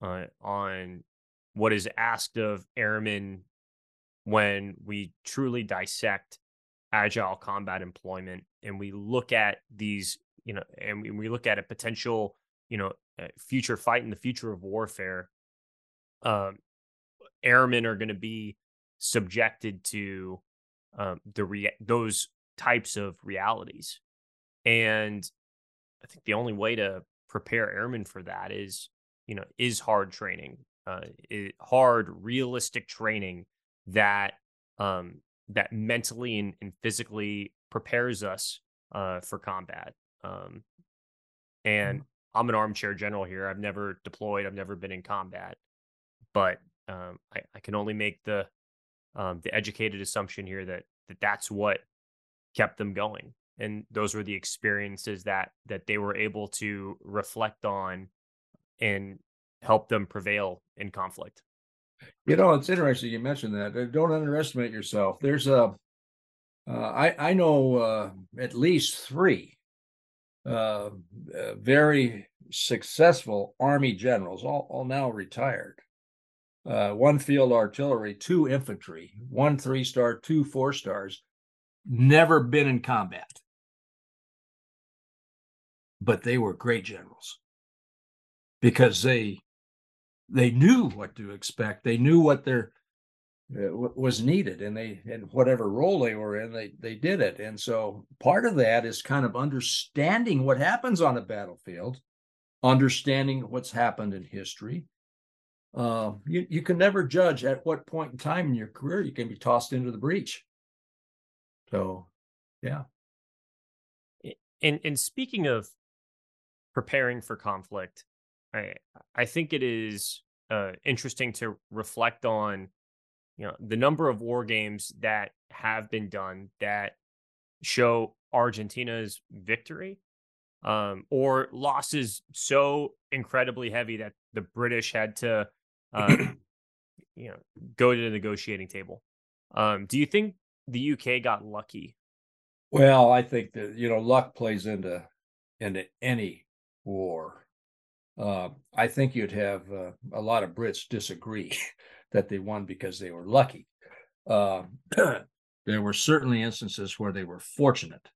uh, on what is asked of airmen when we truly dissect agile combat employment and we look at these you know and we look at a potential you know future fight in the future of warfare um airmen are going to be subjected to um the rea- those types of realities. And i think the only way to prepare airmen for that is you know is hard training uh it, hard realistic training that um that mentally and, and physically prepares us uh, for combat. Um, and mm-hmm. I'm an armchair general here. I've never deployed. I've never been in combat, but um, I, I, can only make the um, the educated assumption here that that that's what kept them going, and those were the experiences that that they were able to reflect on and help them prevail in conflict. You know, it's interesting you mentioned that. Uh, don't underestimate yourself. There's a, uh, I I know uh, at least three uh, uh, very successful Army generals, all, all now retired. Uh, one field artillery, two infantry, one three star, two four stars, never been in combat. But they were great generals because they they knew what to expect. They knew what their uh, was needed, and they and whatever role they were in, they they did it. And so part of that is kind of understanding what happens on a battlefield, understanding what's happened in history. Uh, you you can never judge at what point in time in your career you can be tossed into the breach. So, yeah. And and speaking of preparing for conflict, I I think it is uh, interesting to reflect on, you know, the number of war games that have been done that show Argentina's victory, um, or losses so incredibly heavy that the British had to, uh, you know, go to the negotiating table. Um, do you think the UK got lucky? Well, I think that you know luck plays into into any war uh, I think you'd have uh, a lot of Brits disagree that they won because they were lucky. Uh, there were certainly instances where they were fortunate,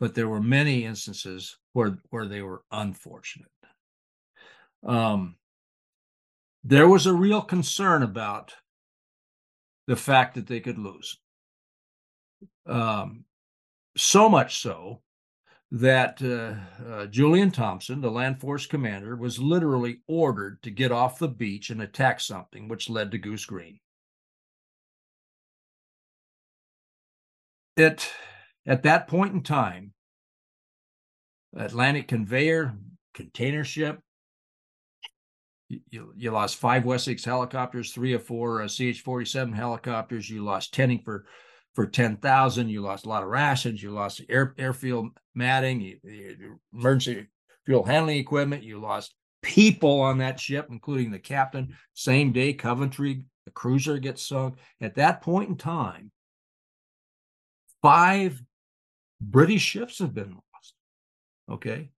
but there were many instances where where they were unfortunate. Um, there was a real concern about the fact that they could lose. Um, so much so that uh, uh, Julian Thompson, the land force commander, was literally ordered to get off the beach and attack something, which led to Goose Green. It at that point in time, Atlantic conveyor, container ship, you, you lost five Wessex helicopters, three or four uh, CH 47 helicopters. You lost tending for for 10,000. You lost a lot of rations. You lost air, airfield matting, emergency fuel handling equipment. You lost people on that ship, including the captain. Same day, Coventry the cruiser gets sunk. At that point in time, five British ships have been lost. Okay.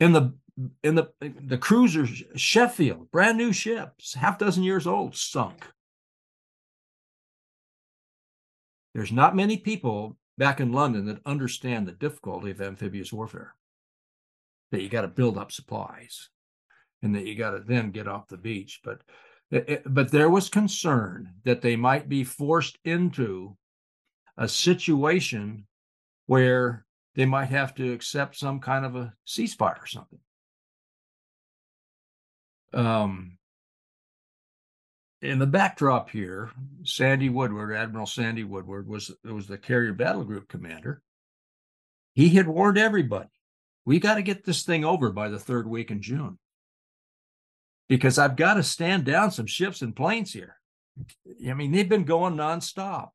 In the in the the cruiser Sheffield, brand new ships, half dozen years old, sunk. There's not many people back in London that understand the difficulty of amphibious warfare. That you got to build up supplies, and that you got to then get off the beach. But but there was concern that they might be forced into a situation where they might have to accept some kind of a ceasefire or something. Um, in the backdrop here, Sandy Woodward, Admiral Sandy Woodward, was was the carrier battle group commander. He had warned everybody, we got to get this thing over by the third week in June. Because I've got to stand down some ships and planes here. I mean, they've been going nonstop.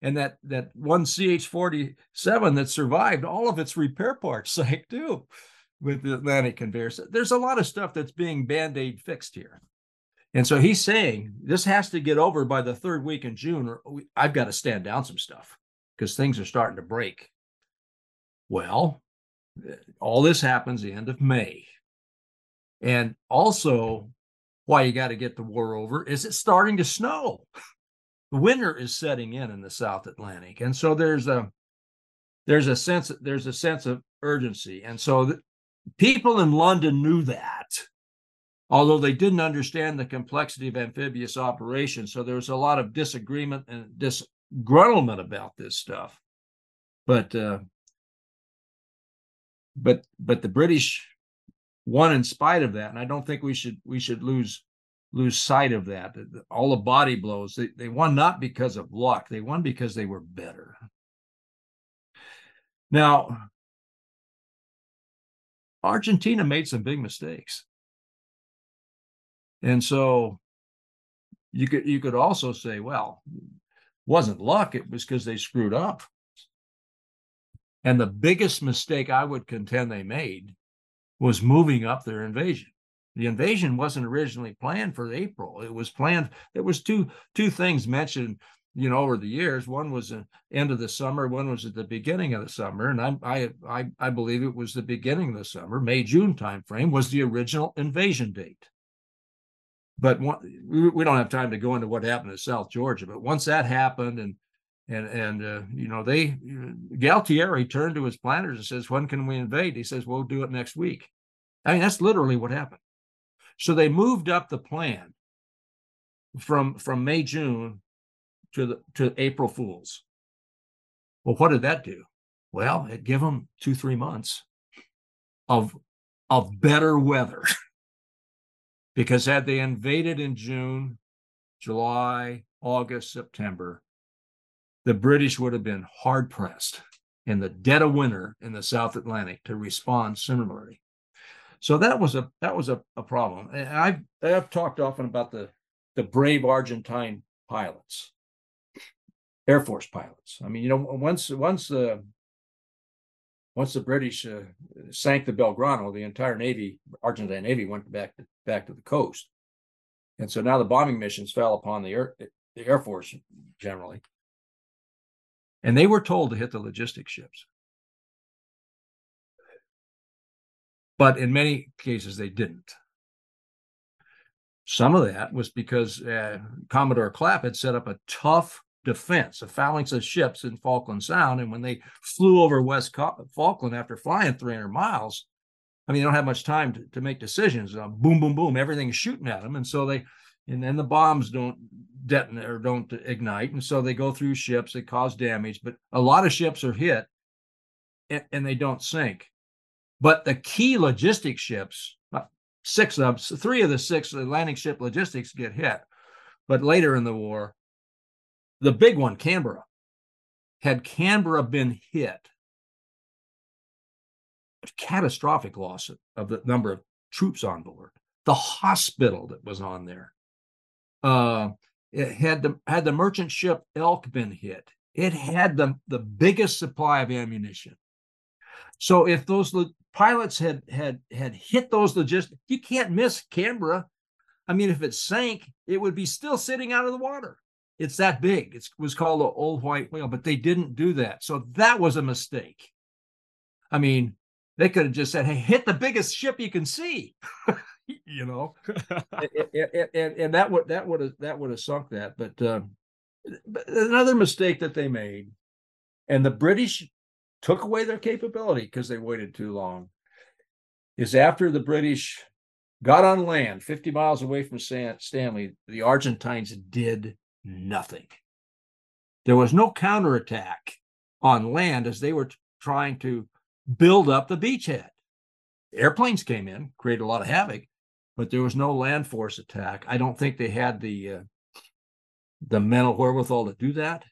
And that that one CH-47 that survived, all of its repair parts sank too with the Atlantic conveyors. There's a lot of stuff that's being band-aid fixed here. And so he's saying this has to get over by the third week in June, or I've got to stand down some stuff because things are starting to break. Well, uh, all this happens the end of May. And also, why you got to get the war over is it's starting to snow. The winter is setting in in the South Atlantic, and so there's a there's a sense there's a sense of urgency, and so the, people in London knew that although they didn't understand the complexity of amphibious operations. So there was a lot of disagreement and disgruntlement about this stuff. But uh, but but the British won in spite of that, and I don't think we should we should lose lose sight of that. All the body blows they, they won not because of luck; they won because they were better. Now, Argentina made some big mistakes. And so you could you could also say, well, wasn't luck, it was because they screwed up. And the biggest mistake I would contend they made was moving up their invasion. The invasion wasn't originally planned for April. It was planned. There was two two things mentioned, you know, over the years. One was the end of the summer. One was at the beginning of the summer. And I I I, I believe it was the beginning of the summer, May June timeframe was the original invasion date. But one, we don't have time to go into what happened in South Georgia. But once that happened, and and and uh, you know they Galtieri turned to his planners and says, "When can we invade?" He says, "We'll do it next week." I mean, that's literally what happened. So they moved up the plan from from May June to the to April Fools. Well, what did that do? Well, it gave them two three months of of better weather. Because had they invaded in June, July, August, September, the British would have been hard pressed in the dead of winter in the South Atlantic to respond similarly. So that was a that was a, a problem. And I've I've talked often about the the brave Argentine pilots, Air Force pilots. I mean, you know, once once the once the British uh, sank the Belgrano, the entire Navy, Argentine Navy, went back to, back to the coast, and so now the bombing missions fell upon the air, the Air Force generally, and they were told to hit the logistics ships, but in many cases they didn't. Some of that was because uh, Commodore Clapp had set up a tough defense, a phalanx of ships in Falkland Sound. And when they flew over West Falkland after flying 300 miles, I mean, they don't have much time to, to make decisions. Uh, boom, boom, boom, everything's shooting at them. And so they, and then the bombs don't detonate or don't ignite. And so they go through ships, they cause damage, but a lot of ships are hit and, and they don't sink. But the key logistic ships, uh, six of them, three of the six landing ship logistics get hit. But later in the war, the big one, Canberra. Had Canberra been hit, catastrophic loss of the number of troops on board. The hospital that was on there. Uh, it had the had the merchant ship Elk been hit, it had the, the biggest supply of ammunition. So if those pilots had had had hit those logistics, you can't miss Canberra. I mean, if it sank, it would be still sitting out of the water. It's that big. It was called the old white whale, but they didn't do that. So that was a mistake. I mean, they could have just said, "Hey, hit the biggest ship you can see," you know, and, and, and, that would that would have that would have sunk that. But, uh, but another mistake that they made, and the British took away their capability because they waited too long, is after the British got on land 50 miles away from San, Stanley, the Argentines did nothing. There was no counterattack on land as they were trying to build up the beachhead. Airplanes came in, created a lot of havoc, but there was no land force attack. I don't think they had the uh, the mental wherewithal to do that.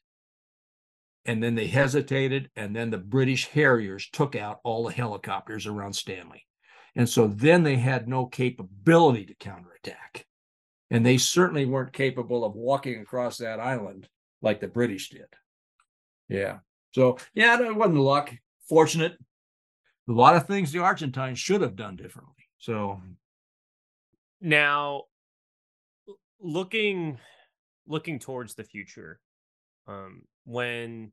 And then they hesitated, and then the British Harriers took out all the helicopters around Stanley. And so then they had no capability to counterattack. And they certainly weren't capable of walking across that island like the British did. Yeah. So, yeah, it wasn't luck. Fortunate. A lot of things the Argentines should have done differently. So now looking looking towards the future, um, when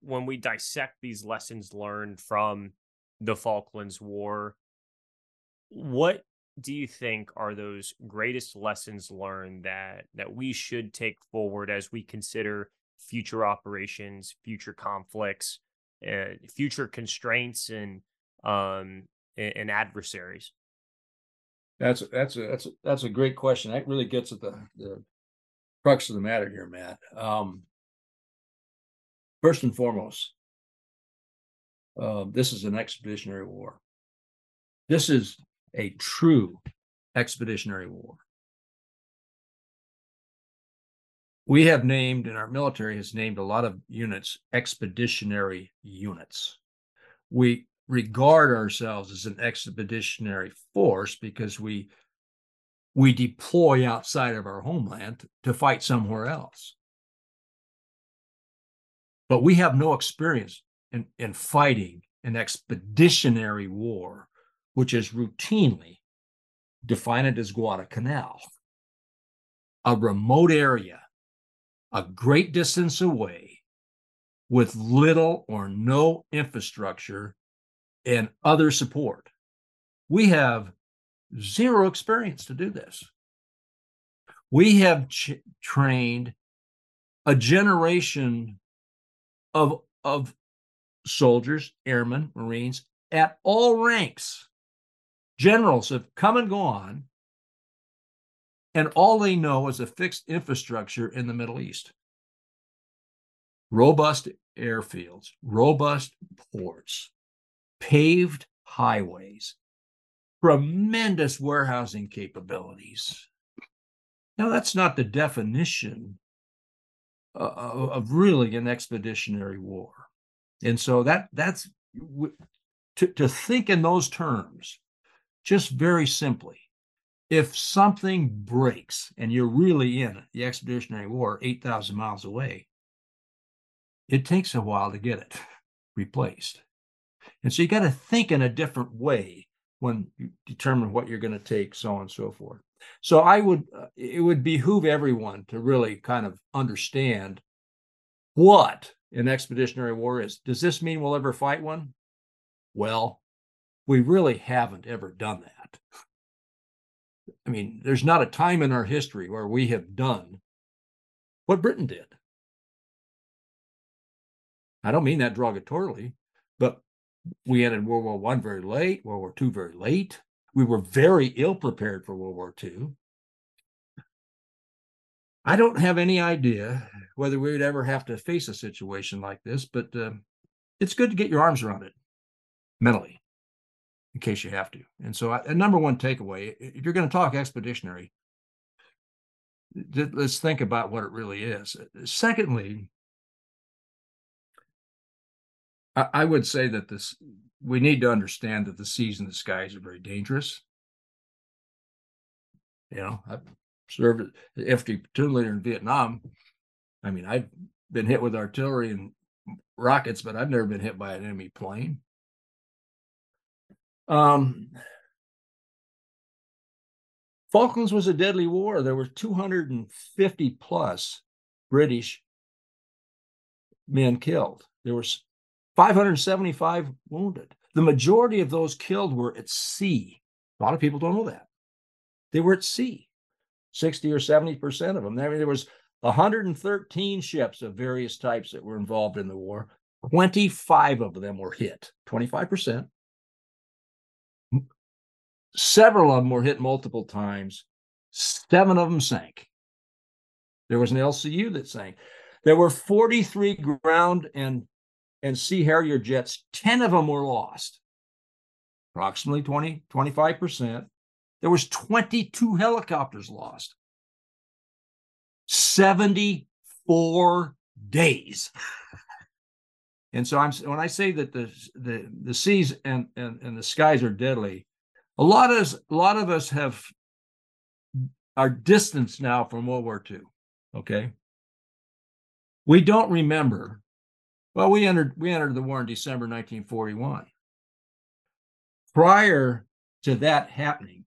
when we dissect these lessons learned from the Falklands War, what do you think are those greatest lessons learned that that we should take forward as we consider future operations, future conflicts, uh, future constraints, and um and, and adversaries? That's that's a that's a, that's a great question. That really gets at the the crux of the matter here, Matt. Um, first and foremost, uh, this is an expeditionary war. This is a true expeditionary war. We have named, and our military has named a lot of units expeditionary units. We regard ourselves as an expeditionary force because we we deploy outside of our homeland to fight somewhere else. But we have no experience in, in fighting an expeditionary war which is routinely defined as Guadalcanal, a remote area, a great distance away, with little or no infrastructure and other support. We have zero experience to do this. We have ch- trained a generation of, of soldiers, airmen, Marines at all ranks Generals have come and gone, and all they know is a fixed infrastructure in the Middle East. Robust airfields, robust ports, paved highways, tremendous warehousing capabilities. Now, that's not the definition of really an expeditionary war. And so that that's to, to think in those terms just very simply, if something breaks and you're really in the Expeditionary War 8,000 miles away, it takes a while to get it replaced. And so you got to think in a different way when you determine what you're going to take, so on and so forth. So I would, uh, it would behoove everyone to really kind of understand what an expeditionary war is. Does this mean we'll ever fight one? Well, we really haven't ever done that. I mean, there's not a time in our history where we have done what Britain did. I don't mean that derogatorily, but we ended World War One very late, World War Two very late. We were very ill prepared for World War Two. I don't have any idea whether we would ever have to face a situation like this, but uh, it's good to get your arms around it mentally in case you have to. And so, a number one takeaway if you're going to talk expeditionary, let's think about what it really is. Secondly, I would say that this we need to understand that the seas and the skies are very dangerous. You know, I've served as infantry platoon leader in Vietnam. I mean, I've been hit with artillery and rockets, but I've never been hit by an enemy plane. Um, Falklands was a deadly war. There were 250 plus British men killed. There was 575 wounded. The majority of those killed were at sea. A lot of people don't know that. They were at sea. 60 or 70% of them. There, there was 113 ships of various types that were involved in the war. 25 of them were hit, 25%. Several of them were hit multiple times. Seven of them sank. There was an LCU that sank. There were 43 ground and, and Sea Harrier jets. 10 of them were lost, approximately 20, 25%. There was 22 helicopters lost. 74 days. and so I'm when I say that the the the seas and, and and the skies are deadly, a lot of us a lot of us have are distanced now from World War II. Okay. We don't remember. Well, we entered we entered the war in December 1941. Prior to that happening,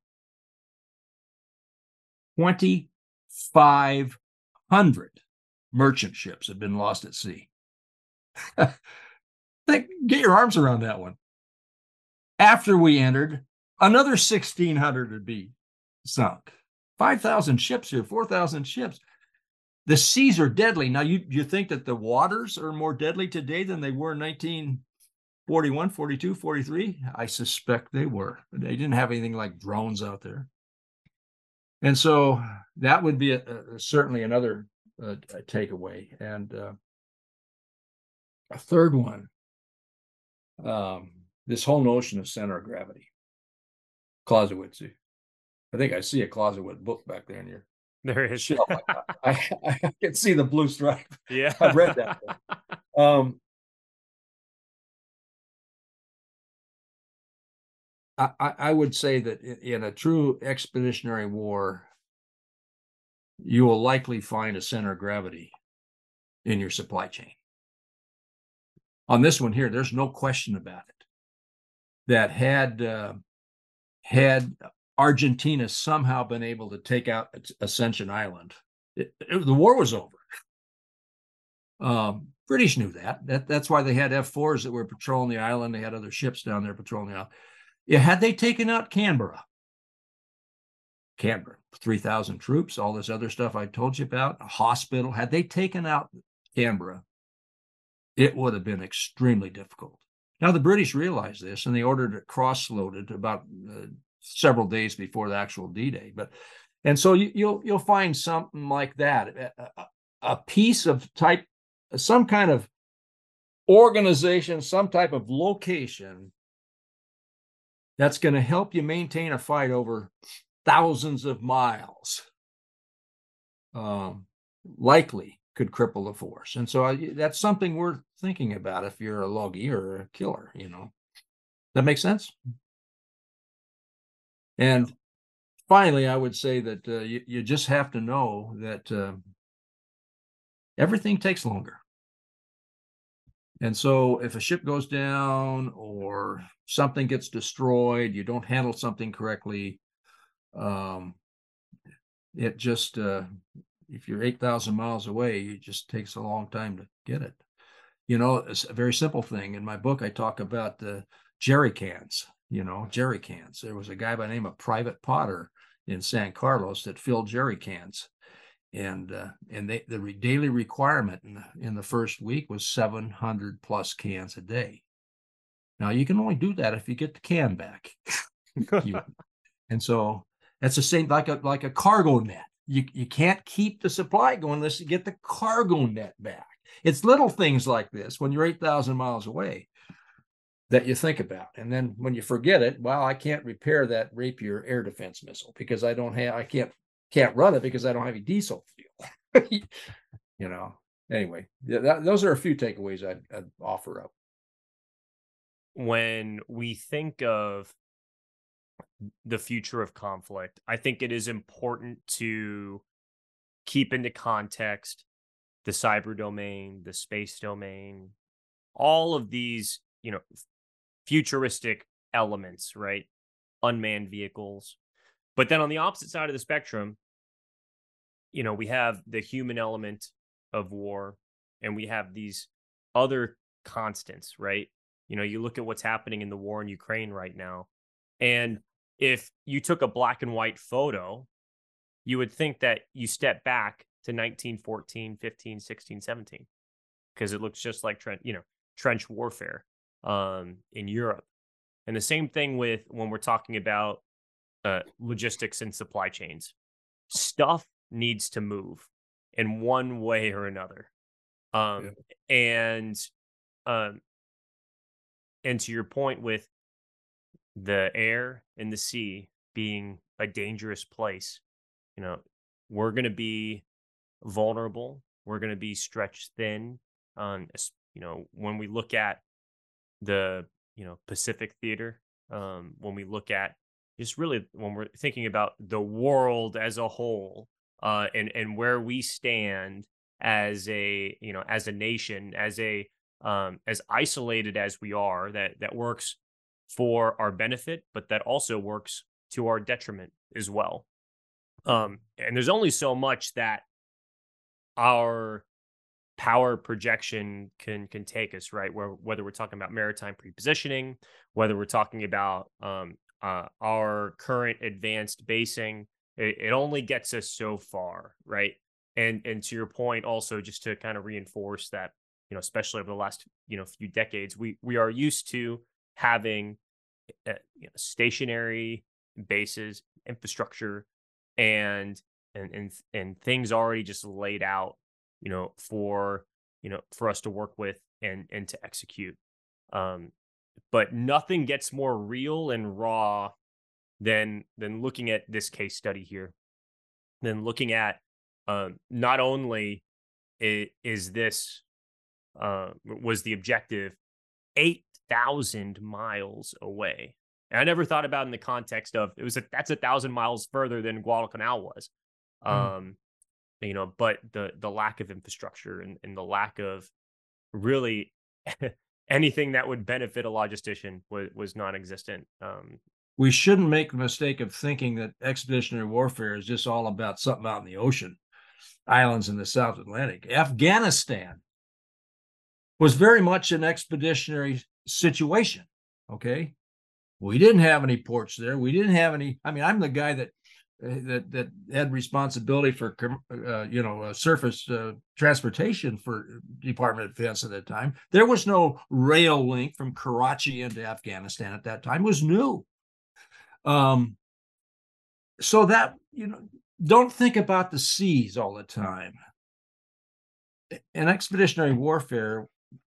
2,500 merchant ships had been lost at sea. Think, get your arms around that one. After we entered, another 1,600 would be sunk. 5,000 ships here, 4,000 ships. The seas are deadly. Now, you, you think that the waters are more deadly today than they were in 1941, 42, 43? I suspect they were. They didn't have anything like drones out there. And so that would be a, a, certainly another uh, takeaway. And uh, a third one um, this whole notion of center of gravity. Clausewitz. I think I see a Clausewitz book back there in your there is. shelf. I, I, I, can see the blue stripe. Yeah. I read that. Um, I, I would say that in a true expeditionary war, you will likely find a center of gravity in your supply chain. On this one here, there's no question about it. That had uh, had Argentina somehow been able to take out Ascension Island, it, it, the war was over. Um, British knew that. that. That's why they had F4s that were patrolling the island. They had other ships down there patrolling the island. Yeah, had they taken out Canberra, Canberra, 3,000 troops, all this other stuff I told you about, a hospital, had they taken out Canberra, it would have been extremely difficult. Now, the British realized this and they ordered it cross loaded about uh, several days before the actual D Day. But and so you, will you'll, you'll find something like that a, a piece of type, some kind of organization, some type of location that's going to help you maintain a fight over thousands of miles. Um, likely could cripple the force. And so I, that's something worth thinking about if you're a logie or a killer, you know. That makes sense? And finally, I would say that uh, you, you just have to know that uh, everything takes longer. And so if a ship goes down or something gets destroyed, you don't handle something correctly, um, it just uh, if you're 8,000 miles away, it just takes a long time to get it. You know, it's a very simple thing. In my book, I talk about the jerry cans, you know, jerry cans. There was a guy by the name of Private Potter in San Carlos that filled jerry cans. And uh, and they, the daily requirement in the, in the first week was 700 plus cans a day. Now you can only do that if you get the can back. you, and so that's the same like a like a cargo net you, you can't keep the supply going unless you get the cargo net back. It's little things like this when you're 8,000 miles away that you think about. And then when you forget it, well, I can't repair that Rapier air defense missile because I don't have, I can't, can't run it because I don't have any diesel fuel. you know, anyway, that, those are a few takeaways I'd, I'd offer up. When we think of the future of conflict. I think it is important to keep into context the cyber domain, the space domain, all of these, you know, futuristic elements, right? Unmanned vehicles. But then on the opposite side of the spectrum, you know, we have the human element of war and we have these other constants, right? You know, you look at what's happening in the war in Ukraine right now. And if you took a black and white photo, you would think that you step back to 1914, 15, 16, 17 because it looks just like trench, you know, trench warfare um, in Europe. And the same thing with when we're talking about uh, logistics and supply chains. Stuff needs to move in one way or another. Um, yeah. and um, and to your point with the air and the sea being a dangerous place, you know, we're going to be vulnerable. We're going to be stretched thin. On you know, when we look at the you know Pacific theater, um, when we look at just really when we're thinking about the world as a whole, uh, and and where we stand as a you know as a nation, as a um, as isolated as we are, that that works for our benefit, but that also works to our detriment as well. Um, and there's only so much that our power projection can can take us right where whether we're talking about maritime prepositioning whether we're talking about um, uh, our current advanced basing it, it only gets us so far right and and to your point also just to kind of reinforce that you know especially over the last you know few decades we we are used to having uh, you know, stationary bases infrastructure and and and and things already just laid out you know for you know for us to work with and and to execute. Um but nothing gets more real and raw than than looking at this case study here than looking at um not only is this uh was the objective 8000 miles away and I never thought about in the context of it was a, that's a thousand miles further than Guadalcanal was. Mm. Um, you know, but the the lack of infrastructure and, and the lack of really anything that would benefit a logistician was was non-existent. Um, we shouldn't make the mistake of thinking that expeditionary warfare is just all about something out in the ocean, islands in the South Atlantic. Afghanistan was very much an expeditionary situation. Okay, we didn't have any ports there. We didn't have any. I mean, I'm the guy that uh, that that had responsibility for uh, you know uh, surface uh, transportation for Department of Defense at that time. There was no rail link from Karachi into Afghanistan at that time. It was new. Um, so that you know, don't think about the seas all the time. In expeditionary warfare,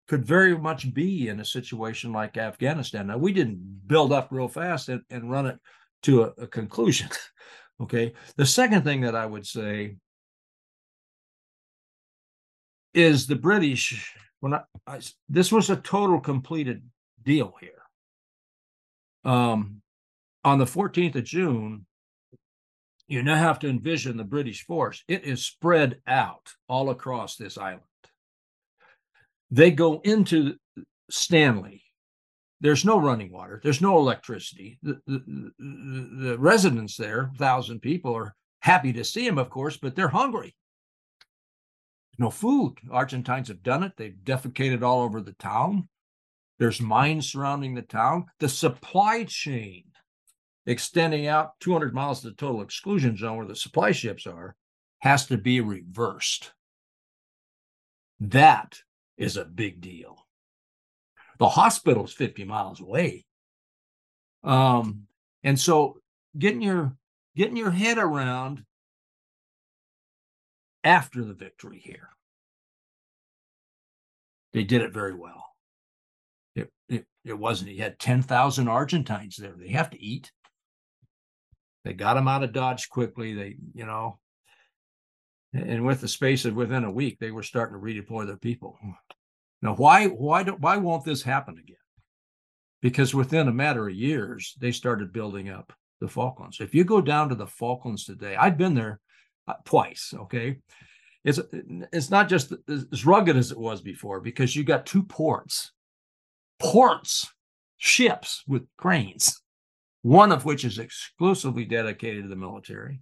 could very much be in a situation like Afghanistan. Now, we didn't build up real fast and, and run it to a, a conclusion. okay. The second thing that I would say is the British, when I, I this was a total completed deal here. Um, on the 14th of June, you now have to envision the British force. It is spread out all across this island. They go into Stanley. There's no running water. There's no electricity. The, the, the, residents there, thousand people, are happy to see him, of course, but they're hungry. No food. Argentines have done it. They've defecated all over the town. There's mines surrounding the town. The supply chain extending out 200 miles to the total exclusion zone where the supply ships are has to be reversed. That is a big deal. The hospital is 50 miles away. Um, and so getting your getting your head around after the victory here. They did it very well. It, it, it wasn't, he had 10,000 Argentines there. They have to eat. They got them out of Dodge quickly. They, you know, and with the space of within a week, they were starting to redeploy their people. Now, why why don't why won't this happen again? Because within a matter of years, they started building up the Falklands. If you go down to the Falklands today, I've been there uh, twice. Okay, it's it's not just as rugged as it was before because you got two ports, ports, ships with cranes. one of which is exclusively dedicated to the military.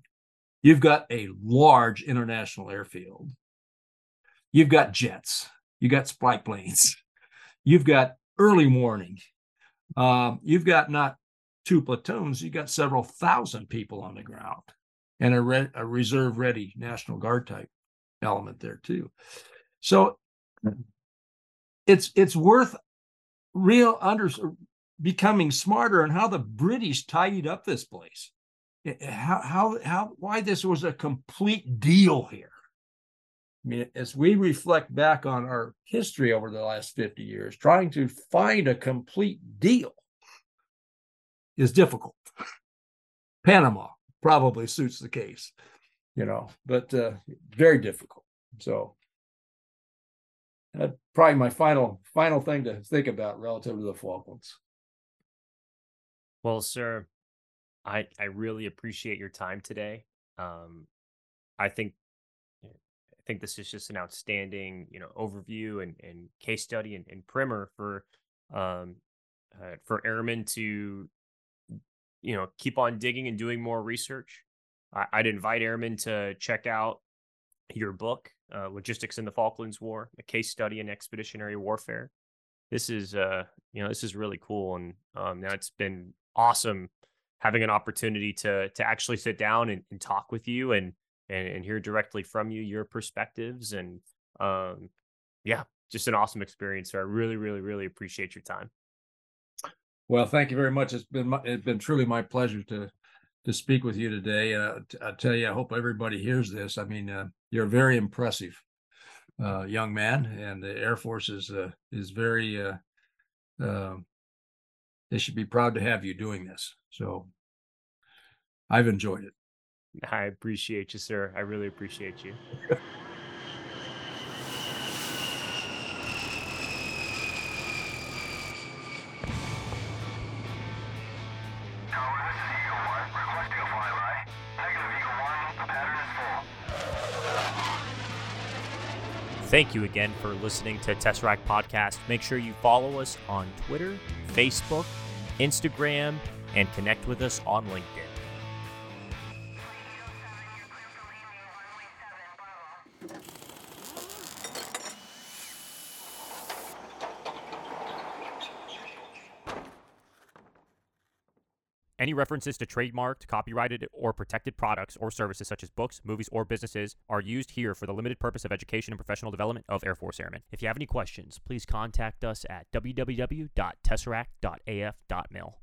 You've got a large international airfield. You've got jets. You've got spike planes. You've got early warning. Um, you've got not two platoons, you've got several thousand people on the ground and a, re- a reserve ready National Guard type element there too. So it's it's worth real under becoming smarter on how the British tidied up this place. How how how why this was a complete deal here. I mean, as we reflect back on our history over the last 50 years, trying to find a complete deal is difficult. Panama probably suits the case, you know, but uh, very difficult. So that's probably my final final thing to think about relative to the Falklands. Well, sir, I I really appreciate your time today. Um, I think I think this is just an outstanding, you know, overview and, and case study and, and primer for um, uh, for airmen to you know keep on digging and doing more research. I, would invite airmen to check out your book, uh, "Logistics in the Falklands War: A Case Study in Expeditionary Warfare." This is uh you know this is really cool, and um, now it's been awesome having an opportunity to to actually sit down and, and talk with you and, and and hear directly from you your perspectives and um yeah just an awesome experience so i really really really appreciate your time. Well thank you very much. It's been my, it's been truly my pleasure to to speak with you today. Uh, i tell you i hope everybody hears this. I mean uh, you're very impressive uh, young man and the air force is uh, is very uh, uh, they should be proud to have you doing this. So I've enjoyed it. I appreciate you, sir. I really appreciate you. Thank you again for listening to Tesseract Podcast. Make sure you follow us on Twitter, Facebook, Instagram, and connect with us on LinkedIn. Any references to trademarked, copyrighted, or protected products or services such as books, movies, or businesses are used here for the limited purpose of education and professional development of Air Force Airmen. If you have any questions, please contact us at www.tesseract.af.mil.